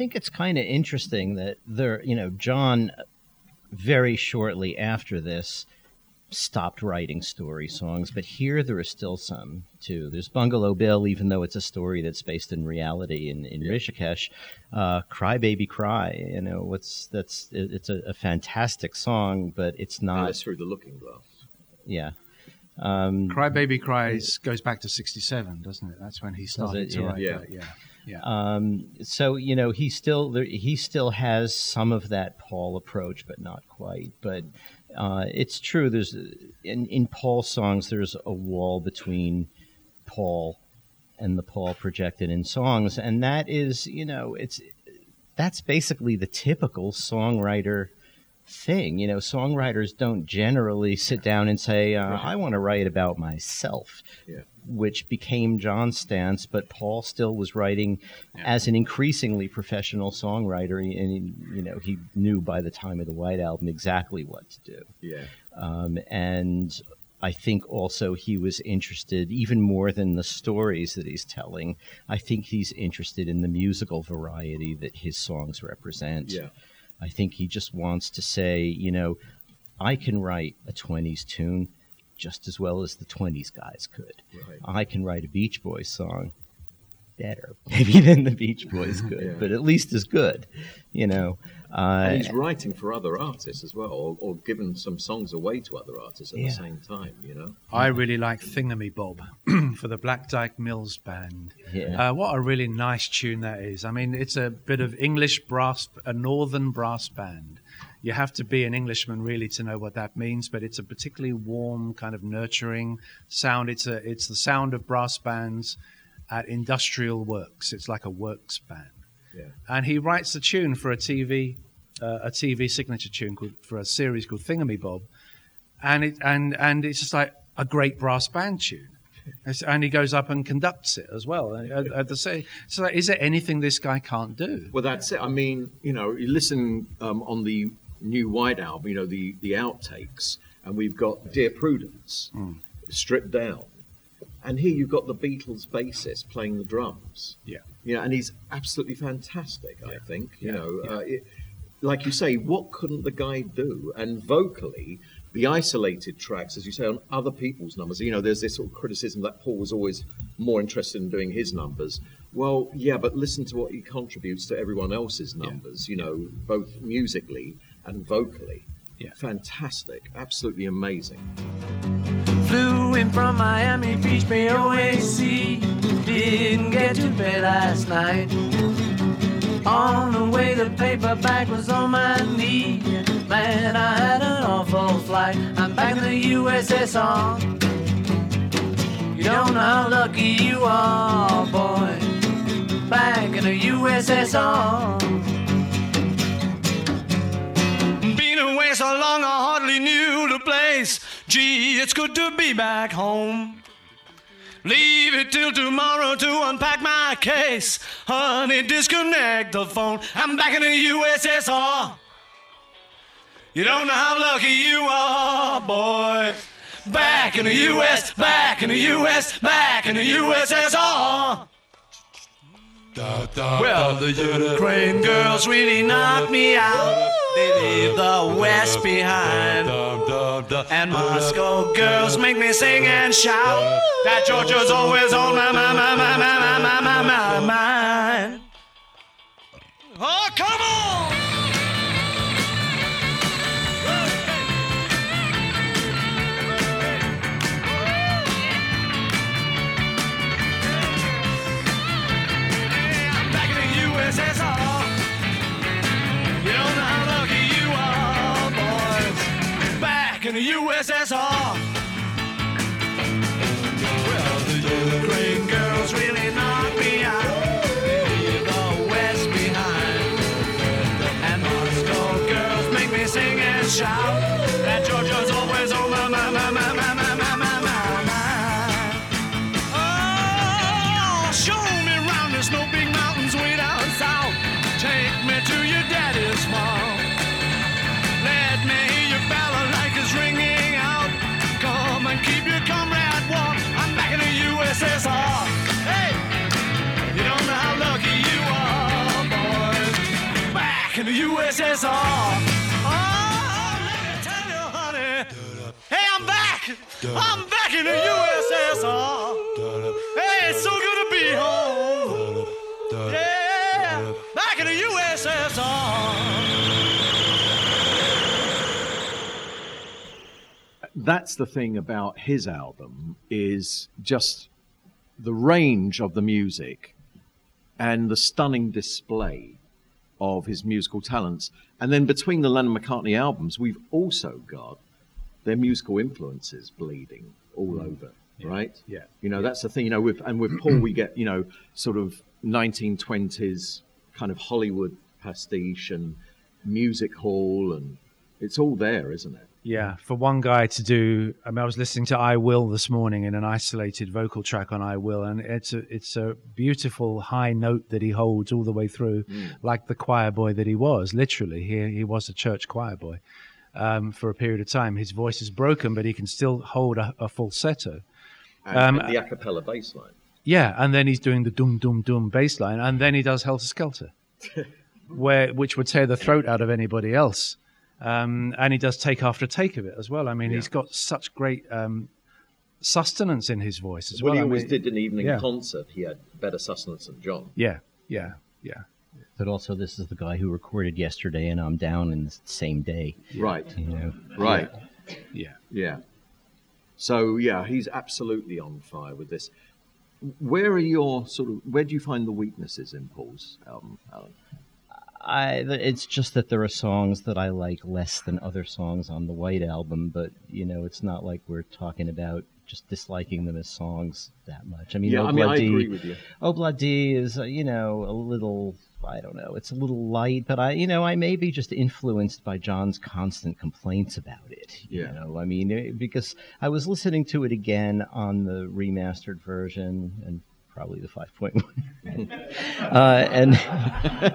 Think it's kind of interesting that there, you know, John, very shortly after this, stopped writing story songs, but here there are still some too. There's Bungalow Bill, even though it's a story that's based in reality in, in Rishikesh. Uh, Cry Baby Cry, you know, what's that's it- it's a, a fantastic song, but it's not. Alice through the Looking Glass. Yeah. Um, Cry Baby Cries goes back to 67, doesn't it? That's when he started it? to Yeah. write Yeah. that. Yeah. Yeah. Um, so you know he still he still has some of that Paul approach, but not quite. But uh, it's true. There's in in Paul songs there's a wall between Paul and the Paul projected in songs, and that is you know it's that's basically the typical songwriter thing. You know, songwriters don't generally sit down and say, uh, "I want to write about myself." Yeah. Which became John's stance, but Paul still was writing as an increasingly professional songwriter, and you know he knew by the time of the White Album exactly what to do. Yeah. Um, and I think also he was interested, even more than the stories that he's telling, I think he's interested in the musical variety that his songs represent. Yeah. I think he just wants to say, you know, I can write a 20s tune just as well as the 20s guys could. Right. I can write a Beach Boys song better, [LAUGHS] maybe than the Beach Boys [LAUGHS] could, Yeah. but at least as good, you know. Uh, And he's writing for other artists as well, or, or giving some songs away to other artists at Yeah. the same time, you know? I really like Thingumybob [CLEARS THROAT] for the Black Dyke Mills Band. Yeah. Uh, what a really nice tune that is. I mean, it's a bit of English brass, a northern brass band. You have to be an Englishman really to know what that means, but it's a particularly warm, kind of nurturing sound. It's a, it's the sound of brass bands at industrial works. It's like a works band. Yeah. And he writes a tune for a TV, uh, a TV signature tune called, for a series called Thingumybob, and it and and it's just like a great brass band tune. And he goes up and conducts it as well. At, at the same, so like, is there anything this guy can't do? Well, that's it. I mean, you know, you listen um, on the new White album, you know, the, the outtakes, and we've got Dear Prudence stripped down. And here you've got the Beatles bassist playing the drums. Yeah. You know, and he's absolutely fantastic, I think. You Yeah. know, Yeah. Uh, it, like you say, what couldn't the guy do? And vocally, the isolated tracks, as you say, on other people's numbers, you know, there's this sort of criticism that Paul was always more interested in doing his numbers. Well, yeah, but listen to what he contributes to everyone else's numbers, you know, both musically and vocally. Yeah. Fantastic. Absolutely amazing. Flew in from Miami Beach, BOAC. Didn't get to bed last night. On the way, the paperback was on my knee. Man, I had an awful flight. I'm back in the USSR. You don't know how lucky you are, boy. Back in the USSR. So long, I hardly knew the place. Gee, it's good to be back home. Leave it till tomorrow to unpack my case. Honey, disconnect the phone. I'm back in the USSR. You don't know how lucky you are, boy. Back in the US, back in the US, back in the USSR. Well, the Ukraine girls really knocked me out. They leave the West behind. And Moscow girls make me sing and shout. That Georgia's always on my, my, my, my, my, my, my, my, my mind. Oh, come in the USSR. Well, the Ukraine girls really knocked me out. Leave the West behind. And Moscow girls make me sing and shout. USSR. Oh. Hey, I'm back. I'm back in the USSR. Hey, it's so good to be home. Yeah, back in the USSR. that's the thing about his album is just the range of the music and the stunning display of his musical talents. And then between the Lennon McCartney albums, we've also got their musical influences bleeding all mm. over, right? Yeah. You know, that's the thing, you know, with and with Paul we get, you know, sort of 1920s kind of Hollywood pastiche and music hall and it's all there, isn't it? Yeah, for one guy to do. I mean, I was listening to "I Will" this morning in an isolated vocal track on "I Will," and it's a it's a beautiful high note that he holds all the way through, like the choir boy that he was. Literally, he he was a church choir boy um, for a period of time. His voice is broken, but he can still hold a, a falsetto. And, Um, and the a cappella bass line. Yeah, and then he's doing the dum dum dum bass line, and then he does Helter Skelter, [LAUGHS] where which would tear the throat out of anybody else. Um, and he does take after take of it as well. I mean, he's got such great um, sustenance in his voice as Well, well. he I always mean, did an evening yeah. concert. He had better sustenance than John. Yeah, yeah, yeah. But also, this is the guy who recorded yesterday, and I'm down in the same day. Right, You know, right. Yeah. Yeah. So yeah, he's absolutely on fire with this. Where are your sort of? Where do you find the weaknesses in Paul's album, Allan? I, it's just that there are songs that I like less than other songs on the White Album, but you know, it's not like we're talking about just disliking them as songs that much. I mean, Yeah, I mean, I agree with you. Obladi is, uh, you know, a little, I don't know, it's a little light, but I, you know, I may be just influenced by John's constant complaints about it. You Yeah. know, I mean, eh, because I was listening to it again on the remastered version and probably the 5.1. [LAUGHS] uh, and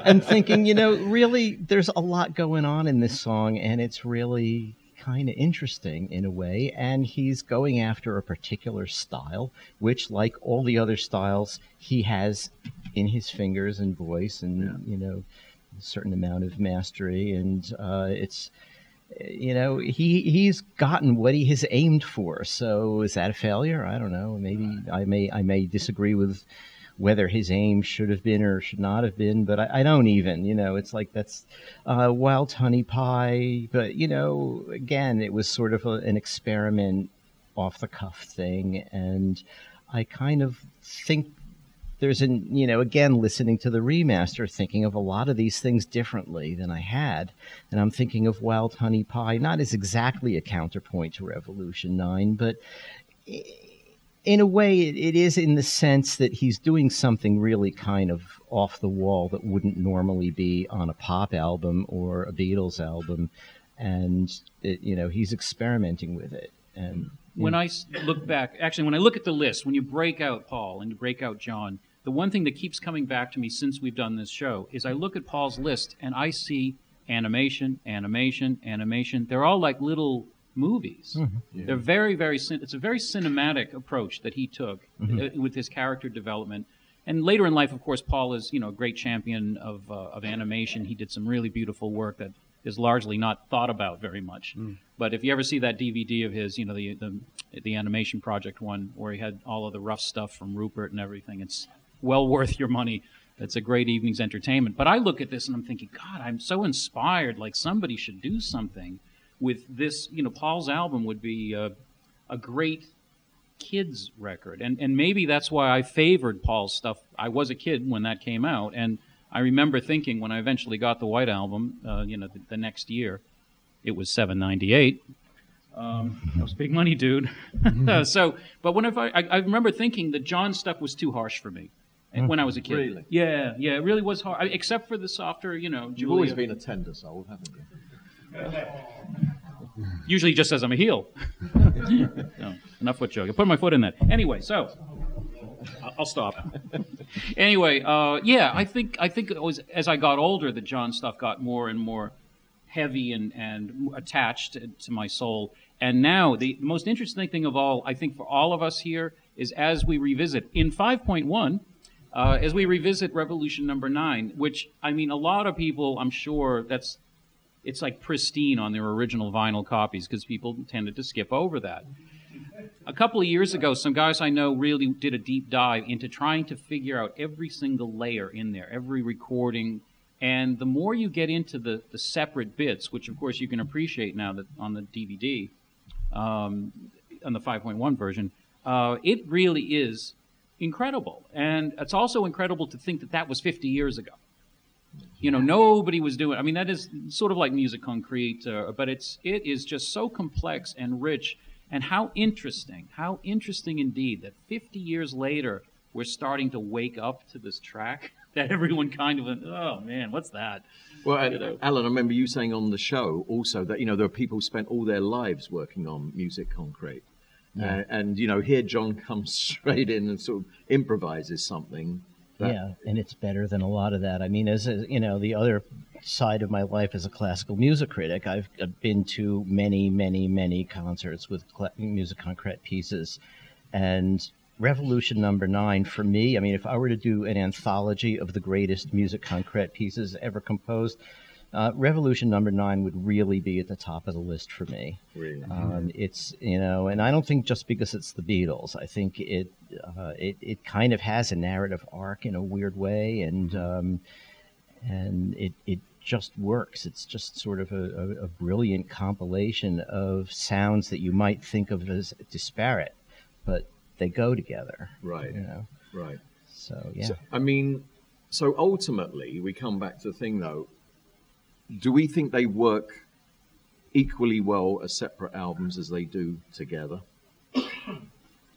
and thinking, you know, really, there's a lot going on in this song, and it's really kind of interesting in a way. And he's going after a particular style, which, like all the other styles, he has in his fingers and voice, and you know, a certain amount of mastery, and uh, it's. You know, he he's gotten what he has aimed for. So is that a failure? I don't know. Maybe I may I may disagree with whether his aim should have been or should not have been, but I, I don't even, you know, it's like that's uh, wild honey pie. But, you know, again, it was sort of a, an experiment off the cuff thing. And I kind of think there's an, you know, again, listening to the remaster, thinking of a lot of these things differently than I had. And I'm thinking of Wild Honey Pie, not as exactly a counterpoint to Revolution 9, but in a way, it, it is in the sense that he's doing something really kind of off the wall that wouldn't normally be on a pop album or a Beatles album, and it, you know he's experimenting with it. And when I look back, actually, when I look at the list, when you break out Paul and you break out John, the one thing that keeps coming back to me since we've done this show is I look at Paul's list and I see animation, animation, animation. They're all like little movies. They're very, very. Cin- it's a very cinematic approach that he took uh, with his character development. And later in life, of course, Paul is you know a great champion of uh, of animation. He did some really beautiful work that is largely not thought about very much. But if you ever see that DVD of his, you know the, the the animation project one where he had all of the rough stuff from Rupert and everything, it's well worth your money. That's a great evening's entertainment. But I look at this and I'm thinking, God, I'm so inspired. Like somebody should do something with this. You know, Paul's album would be a great kids record and and maybe that's why I favored Paul's stuff I was a kid when that came out and I remember thinking when I eventually got the white album uh, you know the, the next year it was 798 um, that was big money dude [LAUGHS] so but whenever I, I remember thinking that John stuff was too harsh for me and when I was a kid Really? yeah yeah it really was hard I- except for the softer you know You've always been a tender soul, haven't you? [LAUGHS] usually just says I'm a heel. [LAUGHS] no, enough foot joke. I put my foot in that. Anyway, so I'll stop. [LAUGHS] anyway, uh, yeah, I think I think it was as I got older the John stuff got more and more heavy and and attached to, to my soul. And now the most interesting thing of all, I think, for all of us here is as we revisit in 5.1. Uh, as we revisit Revolution Number Nine, which I mean, a lot of people, I'm sure, that's it's like pristine on their original vinyl copies because people tended to skip over that. a couple of years ago, some guys I know really did a deep dive into trying to figure out every single layer in there, every recording. And the more you get into the, the separate bits, which of course you can appreciate now that on the DVD, um, on the 5.1 version, uh, it really is incredible. And it's also incredible to think that that was 50 years ago. You know, nobody was doing. I mean, that is sort of like musique concrète, uh, but it's it is just so complex and rich, and how interesting, how interesting indeed that 50 years later we're starting to wake up to this track [LAUGHS] that everyone kind of went, oh man, what's that? Well, You know. Allan, I remember you saying on the show also that you know there are people who spent all their lives working on musique concrète, uh, and you know here John [LAUGHS] comes straight in and sort of improvises something. that- yeah, and it's better than a lot of that. I mean, as a, you know, the other side of my life as a classical music critic, I've, been to many, many, many concerts with cla musique concrète pieces, and Revolution Number Nine for me. I mean, if I were to do an anthology of the greatest musique concrète pieces ever composed. Uh, Revolution number nine would really be at the top of the list for me. Really? Um, it's you know, and I don't think just because it's the Beatles. I think it uh, it it kind of has a narrative arc in a weird way, and um, and it it just works. It's just sort of a, a, a brilliant compilation of sounds that you might think of as disparate, but they go together. Right. You know. Right. So yeah. So, I mean, so ultimately, we come back to the thing though. Do we think they work equally well as separate albums as they do together? I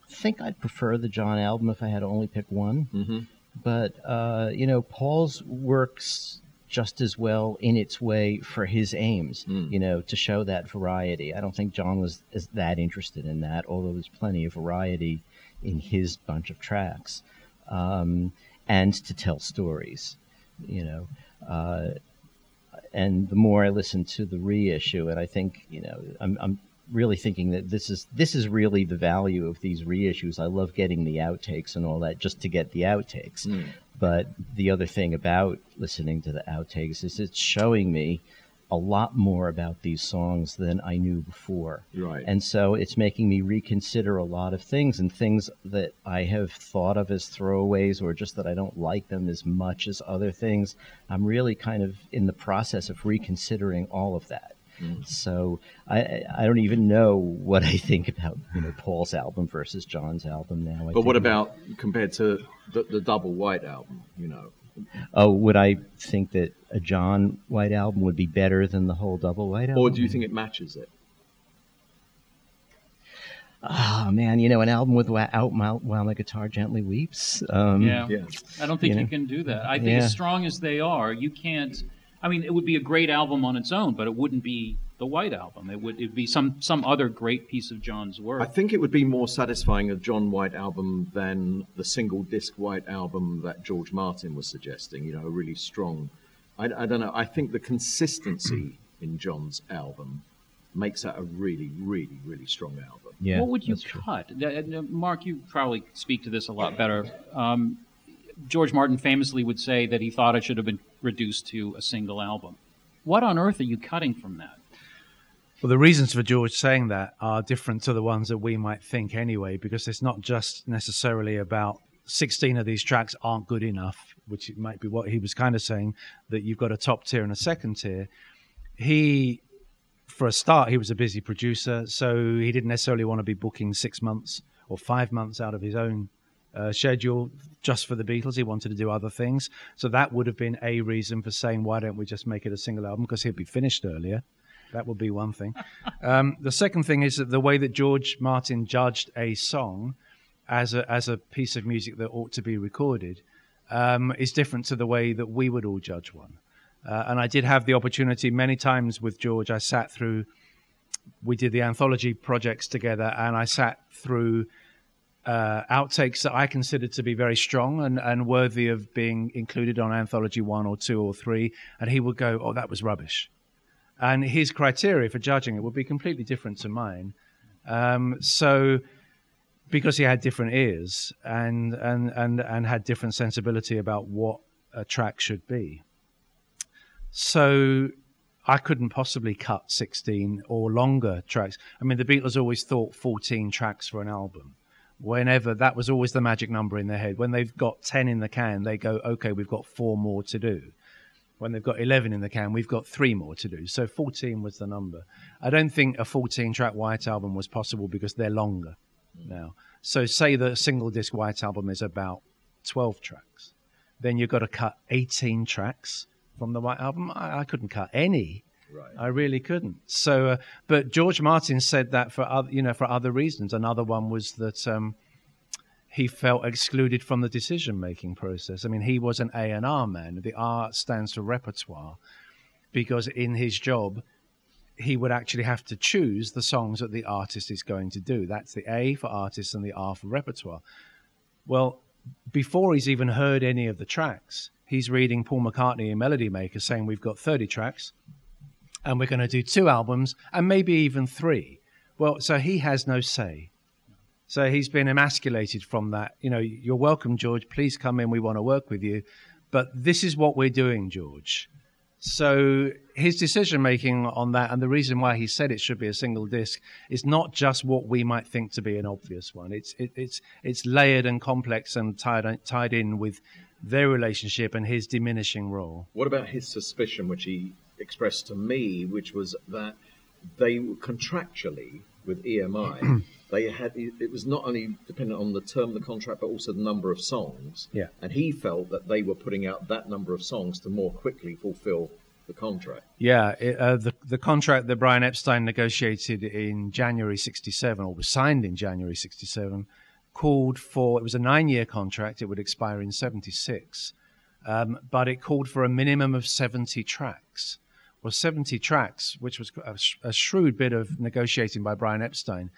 think I'd prefer the John album if I had to only pick one. Mm-hmm. But uh, you know, Paul's works just as well in its way for his aims. Mm. You know, to show that variety. I don't think John was as that interested in that, although there's plenty of variety in his bunch of tracks, um, and to tell stories. You know. Uh, and the more I listen to the reissue, and I think you know, I'm, I'm really thinking that this is this is really the value of these reissues. I love getting the outtakes and all that just to get the outtakes. Mm. But the other thing about listening to the outtakes is it's showing me a lot more about these songs than I knew before. Right. And so it's making me reconsider a lot of things and things that I have thought of as throwaways or just that I don't like them as much as other things. I'm really kind of in the process of reconsidering all of that. Mm-hmm. So I I I don't even know what I think about you know Paul's album versus John's album now. I But what about compared to the, the double white album? You know, Oh, would I think that a John White album would be better than the whole double White album? or do you think it matches it? Oh man, you know, an album with "Wa- "Out While While My Guitar Gently Weeps." Um, Yeah. Yeah. I don't think You you, know? can do that. I think Yeah. as strong as they are, you can't. I mean, it would be a great album on its own, but it wouldn't be the White Album. It would it'd be some some other great piece of John's work. I think it would be more satisfying a John White album than the single disc White album that George Martin was suggesting. You know, a really strong. I, I don't know. I think the consistency [CLEARS THROAT] in John's album makes that a really, really, really strong album. yeah. what would you that's true. cut? Uh, uh, Mark, you probably speak to this a lot better. Um, George Martin famously would say that he thought it should have been reduced to a single album. What on earth are you cutting from that? Well, the reasons for George saying that are different to the ones that we might think anyway, because it's not just necessarily about 16 of these tracks aren't good enough, which might be what he was kind of saying, that you've got a top tier and a second tier. He, for a start, he was a busy producer, so he didn't necessarily want to be booking six months or five months out of his own uh, schedule just for the Beatles. He wanted to do other things. So that would have been a reason for saying, why don't we just make it a single album? Because he'd be finished earlier. That would be one thing. Um, the second thing is that the way that George Martin judged a song as a, as a piece of music that ought to be recorded um, is different to the way that we would all judge one. Uh, and I did have the opportunity many times with George. I sat through, we did the anthology projects together, and I sat through uh, outtakes that I considered to be very strong and, and worthy of being included on anthology one or two or three. And he would go, Oh, that was rubbish and his criteria for judging it would be completely different to mine. Um, so, because he had different ears and and and and had different sensibility about what a track should be, so I couldn't possibly cut 16 or longer tracks. I mean, the Beatles always thought 14 tracks for an album. Whenever that was always the magic number in their head. When they've got 10 in the can, they go, okay, we've got four more to do. When they've got 11 in the can, we've got three more to do. So 14 was the number. I don't think a 14 track White Album was possible because they're longer now. So, say the single disc White Album is about 12 tracks. Then you've got to cut 18 tracks from the White Album. I, I couldn't cut any. Right. I really couldn't. So, uh, but George Martin said that for other, you know, for other reasons. Another one was that um, he felt excluded from the decision-making process. I mean, he was an A and R man. The R stands for repertoire, because in his job, he would actually have to choose the songs that the artist is going to do. That's the A for artist and the R for repertoire. Well, before he's even heard any of the tracks, he's reading Paul McCartney in Melody Maker saying we've got 30 tracks and we're going to do two albums and maybe even three. Well, so he has no say. So he's been emasculated from that. You know, you're welcome, George. Please come in. We want to work with you. But this is what we're doing, George. So his decision making on that, and the reason why he said it should be a single disc, is not just what we might think to be an obvious one. It's it, it's it's layered and complex and tied tied in with their relationship and his diminishing role. What about his suspicion, which he expressed to me, which was that they contractually with EMI, [CLEARS THROAT] they had it was not only dependent on the term of the contract, but also the number of songs. Yeah. And he felt that they were putting out that number of songs to more quickly fulfill the contract. Yeah, it, uh, the the contract that Brian Epstein negotiated in January '67, or was signed in January '67, called for it was a nine-year contract. It would expire in '76, um, but it called for a minimum of 70 tracks. Well, 70 tracks, which was a, sh- a shrewd bit of negotiating by Brian Epstein.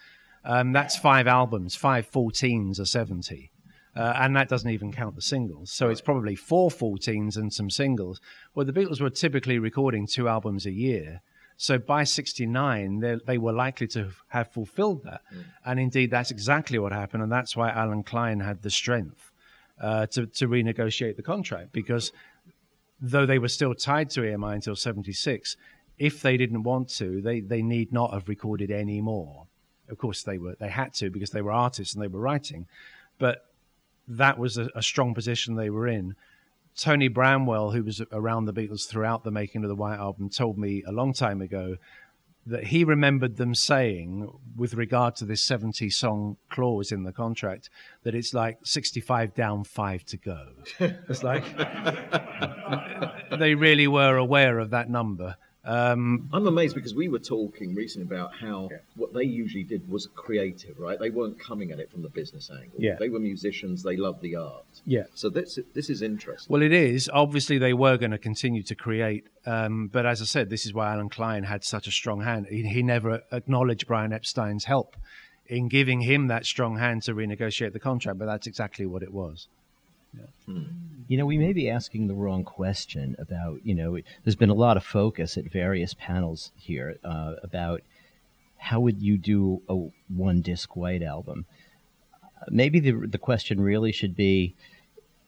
Um, that's five albums, five 14s are 70. Uh, and that doesn't even count the singles. So it's probably four 14s and some singles. Well, the Beatles were typically recording two albums a year. So by 69, they, they were likely to have fulfilled that. And indeed, that's exactly what happened. And that's why Allen Klein had the strength uh, to, to renegotiate the contract because though they were still tied to EMI until 76, if they didn't want to, they, they need not have recorded any more. Of course, they were they had to because they were artists and they were writing, but that was a, a strong position they were in. Tony Bramwell, who was around the Beatles throughout the making of the White Album, told me a long time ago that he remembered them saying, with regard to this 70 song clause in the contract, that it's like 65 down, five to go. [LAUGHS] It's like they really were aware of that number. Um, I'm amazed because we were talking recently about how what they usually did was creative, right? They weren't coming at it from the business angle. Yeah. They were musicians. They loved the art. yeah. So this this is interesting. Well, it is. Obviously, they were going to continue to create. Um, but as I said, this is why Allen Klein had such a strong hand. He, he never acknowledged Brian Epstein's help in giving him that strong hand to renegotiate the contract, but that's exactly what it was. You know, we may be asking the wrong question about, you know, there's been a lot of focus at various panels here uh, about how would you do a one disc white album. Maybe the the question really should be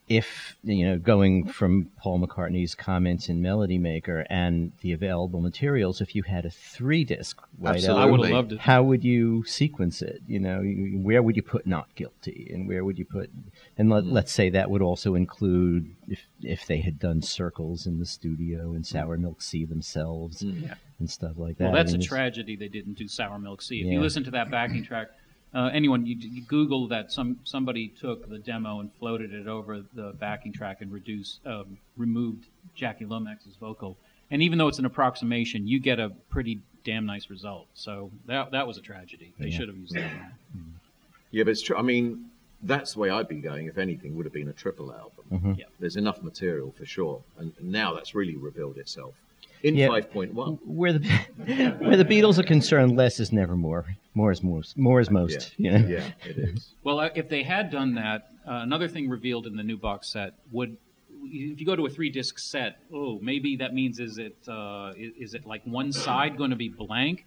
if you know going from Paul McCartney's comments in Melody Maker and the available materials, if you had a three disc Absolutely. I would have loved it. how would you sequence it? You know, where would you put "Not Guilty" and where would you put? And let, Hmm. let's say that would also include if if they had done circles in the studio and Sour Milk Sea themselves and stuff like that. Well, that's I a mean, it's- tragedy they didn't do Sour Milk Sea. If Yeah. you listen to that backing track, uh, anyone you, you Google that some somebody took the demo and floated it over the backing track and reduced um, removed Jackie Lomax's vocal, and even though it's an approximation, you get a pretty damn nice result. So that that was a tragedy. They Yeah. should have used that. Yeah, but it's true. I mean, that's the way I'd be going. If anything, would have been a triple album. Mm-hmm. Yeah. There's enough material for sure, and now that's really revealed itself in Yeah. 5.1. Where the [LAUGHS] where the Beatles are concerned, less is never more. More is most. More is most. Yeah, you know? yeah, it is. Well, uh, if they had done that, uh, another thing revealed in the new box set would, if you go to a three disc set, oh, maybe that means is it uh, is, is it like one side going to be blank?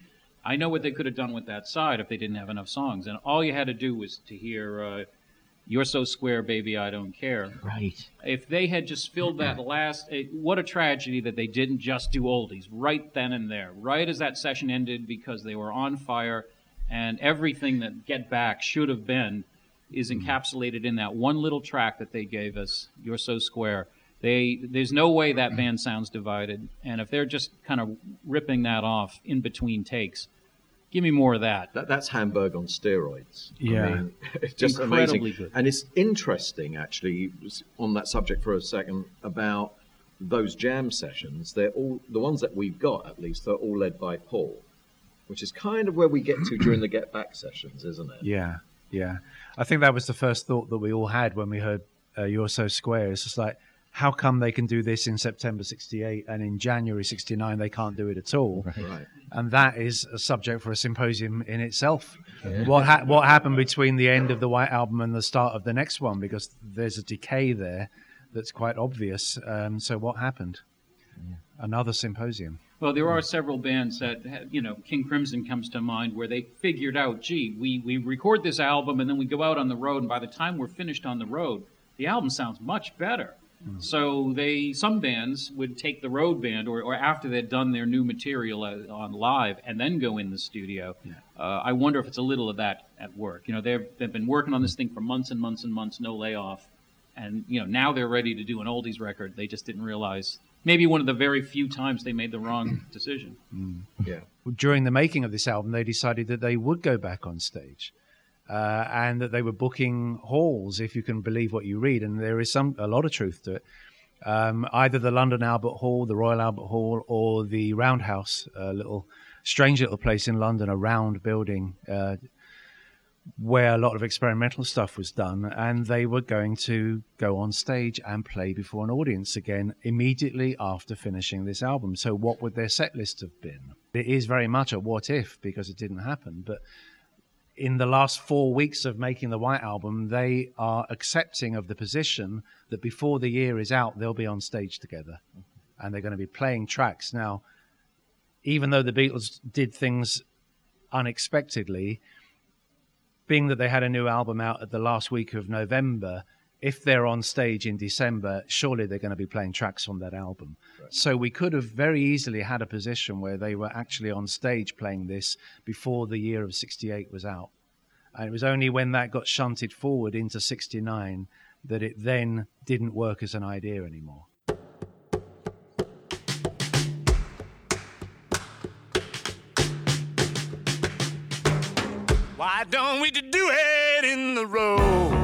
I know what they could have done with that side if they didn't have enough songs, and all you had to do was to hear uh, You're So Square, Baby, I Don't Care. Right. If they had just filled that last, it, what a tragedy that they didn't just do oldies right then and there, right as that session ended because they were on fire and everything that Get Back should have been is mm-hmm. encapsulated in that one little track that they gave us, You're So Square. They, there's no way that band sounds divided. And if they're just kind of ripping that off in between takes, give me more of that. That, that's Hamburg on steroids. Yeah. I mean, [LAUGHS] it's just Incredibly amazing. good. And it's interesting, actually, on that subject for a second about those jam sessions. They're all the ones that we've got, at least, they're all led by Paul, which is kind of where we get to [CLEARS THROAT] during the Get Back sessions, isn't it? Yeah, yeah. I think that was the first thought that we all had when we heard uh, "You're So Square." It's just like, how come they can do this in September '68 and in January '69 they can't do it at all? Right. And that is a subject for a symposium in itself. What ha- what happened between the end of the White Album and the start of the next one? Because there's a decay there that's quite obvious. Um, so what happened? Another symposium. Well, there are several bands that, you know, King Crimson comes to mind where they figured out, gee, we, we record this album and then we go out on the road, and by the time we're finished on the road, the album sounds much better. So they, some bands would take the road band, or, or after they'd done their new material uh, on live, and then go in the studio. Uh, I wonder if it's a little of that at work. You know, they've they've been working on this thing for months and months and months, no layoff, and you know now they're ready to do an oldies record. They just didn't realize maybe one of the very few times they made the wrong decision. Yeah. during the making of this album, they decided that they would go back on stage. Uh, and that they were booking halls, if you can believe what you read, and there is some a lot of truth to it. Um, either the London Albert Hall, the Royal Albert Hall, or the Roundhouse, a little strange little place in London, a round building uh, where a lot of experimental stuff was done, and they were going to go on stage and play before an audience again immediately after finishing this album. So, what would their set list have been? It is very much a what if because it didn't happen, but in the last four weeks of making the White Album, they are accepting of the position that before the year is out, they'll be on stage together and they're going to be playing tracks. Now, even though the Beatles did things unexpectedly, being that they had a new album out at the last week of November, if they're on stage in December, surely they're going to be playing tracks from that album. So we could have very easily had a position where they were actually on stage playing this before the year of 68 was out. And it was only when that got shunted forward into 69 that it then didn't work as an idea anymore. Why don't we do it in the road?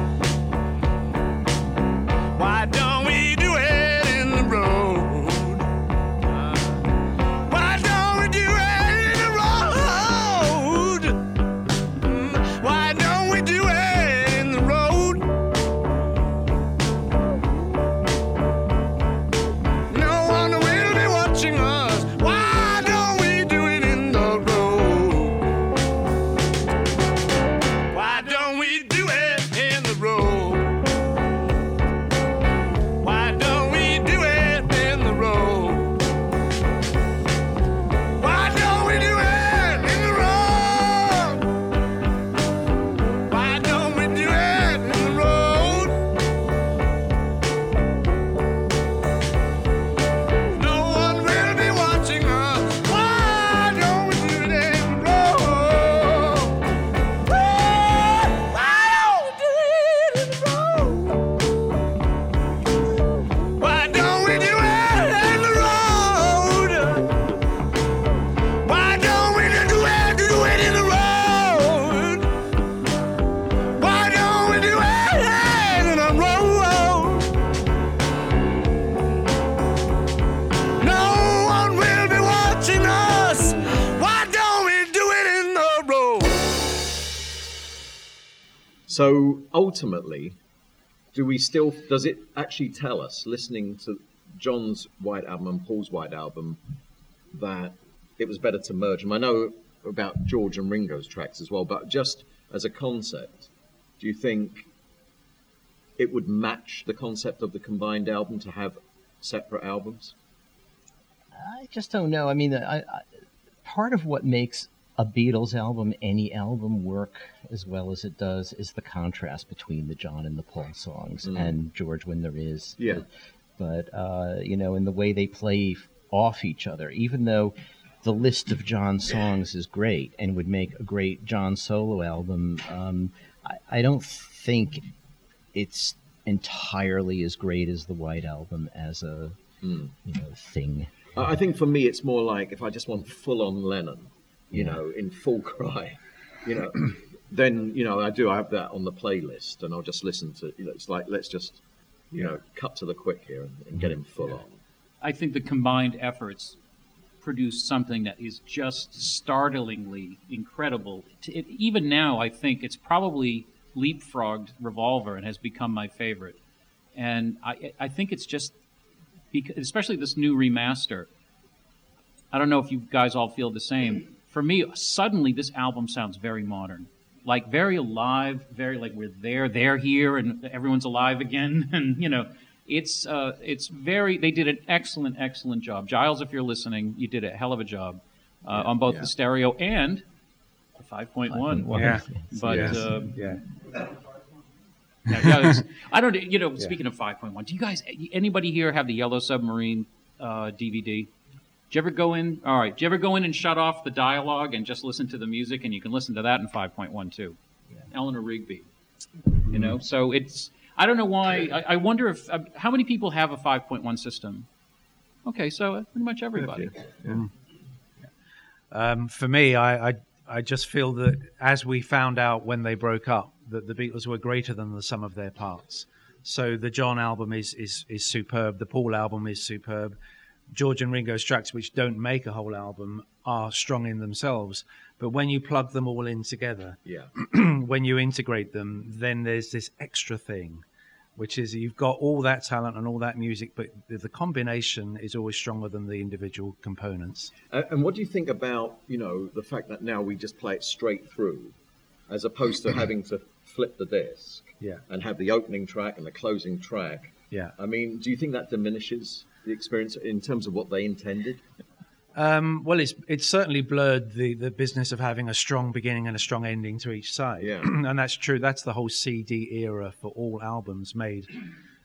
So ultimately, do we still? Does it actually tell us, listening to John's White album and Paul's White album, that it was better to merge them? I know about George and Ringo's tracks as well, but just as a concept, do you think it would match the concept of the combined album to have separate albums? I just don't know. I mean, I, I, part of what makes a Beatles album, any album work as well as it does is the contrast between the John and the Paul songs and George when there is. Yeah. But, uh, you know, in the way they play off each other, even though the list of John songs is great and would make a great John solo album, um, I, I don't think it's entirely as great as the White Album as a, you know, thing. I I think for me, it's more like if I just want full on Lennon, you know, in full cry, you know, [CLEARS THROAT] then, you know, I do, I have that on the playlist and I'll just listen to, you know, it's like, let's just, you know, cut to the quick here and, and get him full on. I think the combined efforts produce something that is just startlingly incredible. It, even now, I think it's probably leapfrogged Revolver and has become my favorite. And I, I think it's just, because, especially this new remaster. I don't know if you guys all feel the same. For me, suddenly this album sounds very modern, like very alive, very like we're there, they're here, and everyone's alive again. [LAUGHS] And you know, it's uh, it's very. They did an excellent, excellent job. Giles, if you're listening, you did a hell of a job uh, on both the stereo and the 5.1. Yeah. But Yes. uh, yeah. yeah, yeah, I don't. You know, speaking of 5.1, do you guys? Anybody here have the Yellow Submarine uh, DVD? Did you ever go in? All right. Did you ever go in and shut off the dialogue and just listen to the music? And you can listen to that in 5.1 too. Eleanor Rigby. You know, so it's. I don't know why. I, I wonder if uh, how many people have a 5.1 system. Okay, so uh, pretty much everybody. Um, for me, I, I I just feel that as we found out when they broke up, that the Beatles were greater than the sum of their parts. So the John album is is is superb. The Paul album is superb. George and Ringo's tracks, which don't make a whole album, are strong in themselves. But when you plug them all in together, Yeah. [CLEARS THROAT] when you integrate them, then there's this extra thing, which is you've got all that talent and all that music, but the, combination is always stronger than the individual components. And, and what do you think about, you know, the fact that now we just play it straight through as opposed to [CLEARS THROAT] having to flip the disc Yeah. and have the opening track and the closing track? Yeah. I mean, do you think that diminishes the experience in terms of what they intended? Um, well, it's it's certainly blurred the, the business of having a strong beginning and a strong ending to each side. Yeah. [CLEARS THROAT] and that's true. That's the whole CD era for all albums made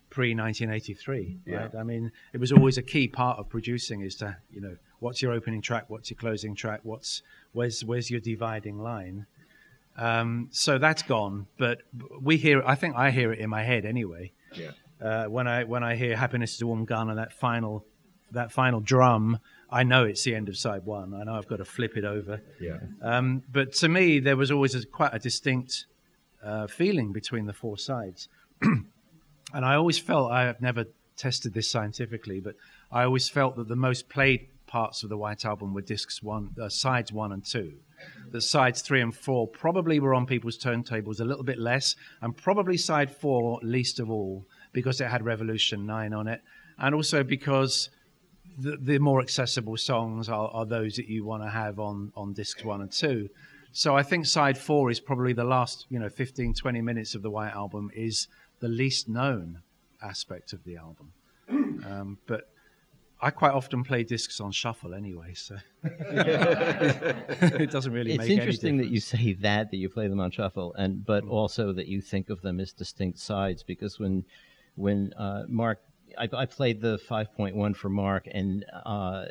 pre 1983. Right? I mean, it was always a key part of producing is to you know what's your opening track, what's your closing track, what's where's where's your dividing line. Um, so that's gone, but we hear. I think I hear it in my head anyway. Yeah. Uh, when I when I hear "Happiness is a Warm Gun" and that final that final drum, I know it's the end of side one. I know I've got to flip it over. Yeah. Um, but to me, there was always a, quite a distinct uh, feeling between the four sides, [CLEARS THROAT] and I always felt I have never tested this scientifically, but I always felt that the most played parts of the White Album were discs one, uh, sides one and two. The sides three and four probably were on people's turntables a little bit less, and probably side four least of all because it had Revolution Nine on it, and also because the, the more accessible songs are, are those that you want to have on, on discs one and two. So I think side four is probably the last, you know, 15, 20 minutes of the White Album is the least known aspect of the album. Um, but I quite often play discs on shuffle anyway, so [LAUGHS] it doesn't really it's make any interesting that you say that that you play them on shuffle, and but also that you think of them as distinct sides. Because when when uh, Mark, I, I played the five point one for Mark, and uh,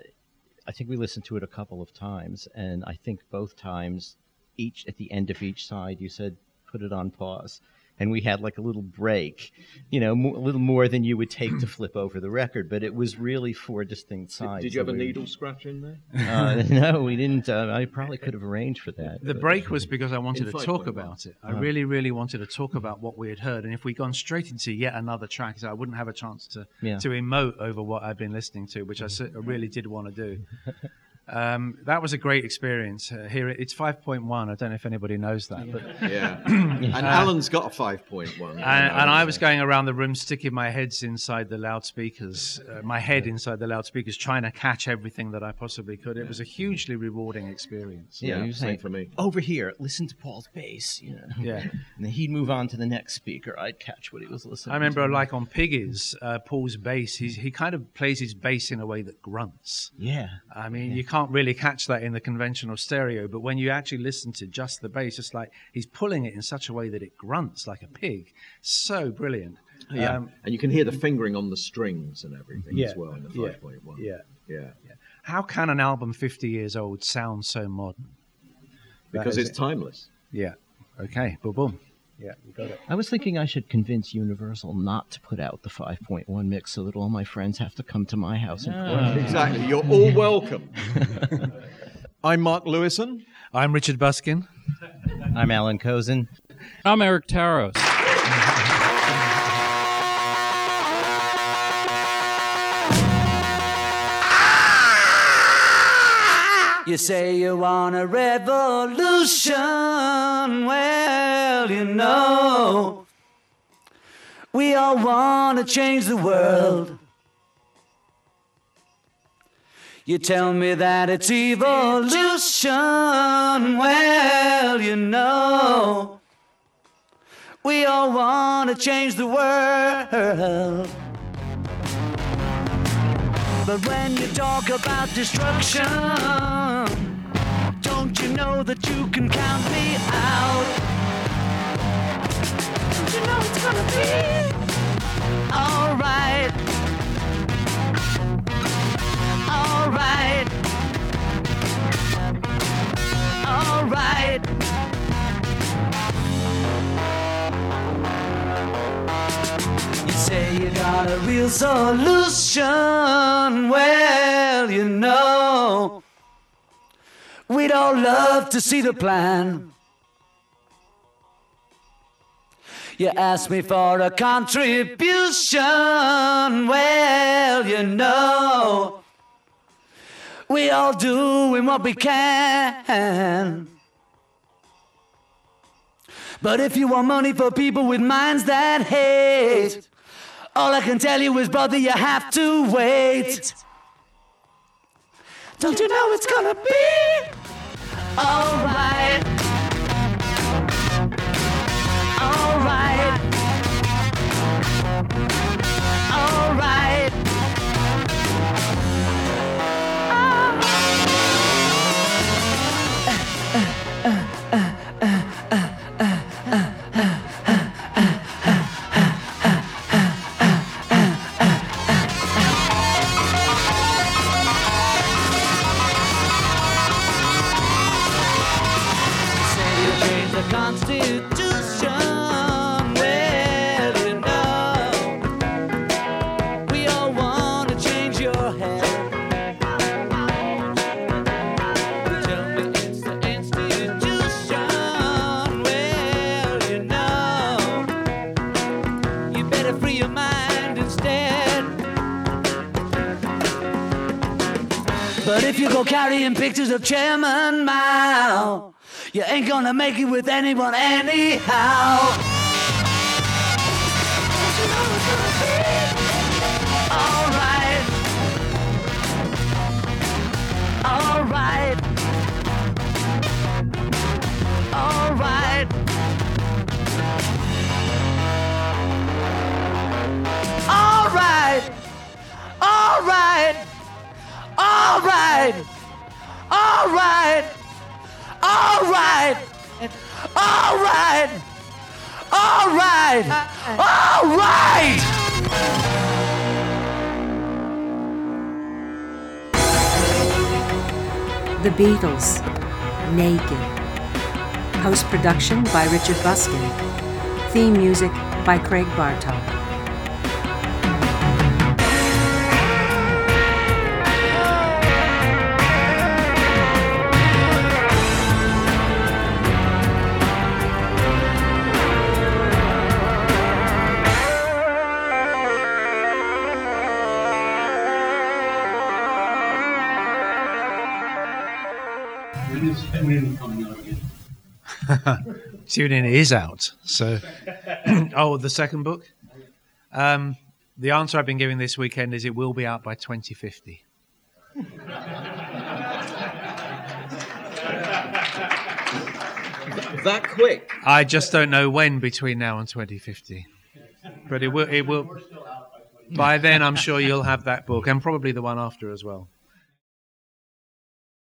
I think we listened to it a couple of times, and I think both times, each at the end of each side, you said put it on pause. And we had like a little break, you know, mo- a little more than you would take to flip over the record, but it was really four distinct sides. Did you have a needle scratch in there? [LAUGHS] Uh, no, we didn't. Uh, I probably could have arranged for that. The break was because I wanted to talk about it. I really, really wanted to talk about what we had heard. And if we'd gone straight into yet another track, I wouldn't have a chance to, Yeah. to emote over what I'd been listening to, which I I really did want to do. [LAUGHS] Um, that was a great experience. Uh, here it's 5.1. I don't know if anybody knows that, but Yeah. [CLEARS THROAT] and Allan's got a 5.1. and, and I was going around the room sticking my heads inside the loudspeakers, uh, my head inside the loudspeakers, trying to catch everything that I possibly could. It was a hugely rewarding experience. Yeah, Yeah, same saying, for me. Over here, listen to Paul's bass. You know. Yeah. And then he'd move on to the next speaker. I'd catch what he was listening. I remember, to. like on Piggies, uh, Paul's bass, he's, he kind of plays his bass in a way that grunts. Yeah. I mean, you can't really catch that in the conventional stereo, but when you actually listen to just the bass, it's like he's pulling it in such a way that it grunts like a pig. So brilliant. Yeah, Um, and you can hear the fingering on the strings and everything Yeah, as well in the yeah, 5.1. yeah. yeah, How can an album 50 years old sound so modern? Because it's it. timeless. Yeah. Okay. Boom, boom. Yeah, you got it. I was thinking I should convince Universal not to put out the 5.1 mix so that all my friends have to come to my house and ah. play. Exactly. You're all welcome. [LAUGHS] I'm Mark Lewisohn. I'm Richard Buskin. I'm Allan Kozinn. I'm Eric Taros. [LAUGHS] You say you want a revolution. Well, you know, we all want to change the world. You tell me that it's evolution. Well, you know, we all want to change the world. But when you talk about destruction, don't you know that you can count me out? Don't you know it's gonna be alright? Alright. Alright. Say you got a real solution. Well, you know, we'd all love to see the plan. You ask me for a contribution. Well, you know, we all doing what we can. But if you want money for people with minds that hate, all I can tell you is, brother, you have to wait. Don't you know it's gonna be alright? Alright. Alright. Say Chairman Mao, you ain't gonna make it with anyone anyhow. All right. All right. All right. All right. All right. The Beatles. Naked. Post-production by Richard Buskin. Theme music by Craig Bartok. Tune in is out. So, [CLEARS THROAT] oh, the second book. Um, the answer I've been giving this weekend is it will be out by 2050. That quick. I just don't know when between now and 2050, but it will. It will. By then, I'm sure you'll have that book and probably the one after as well.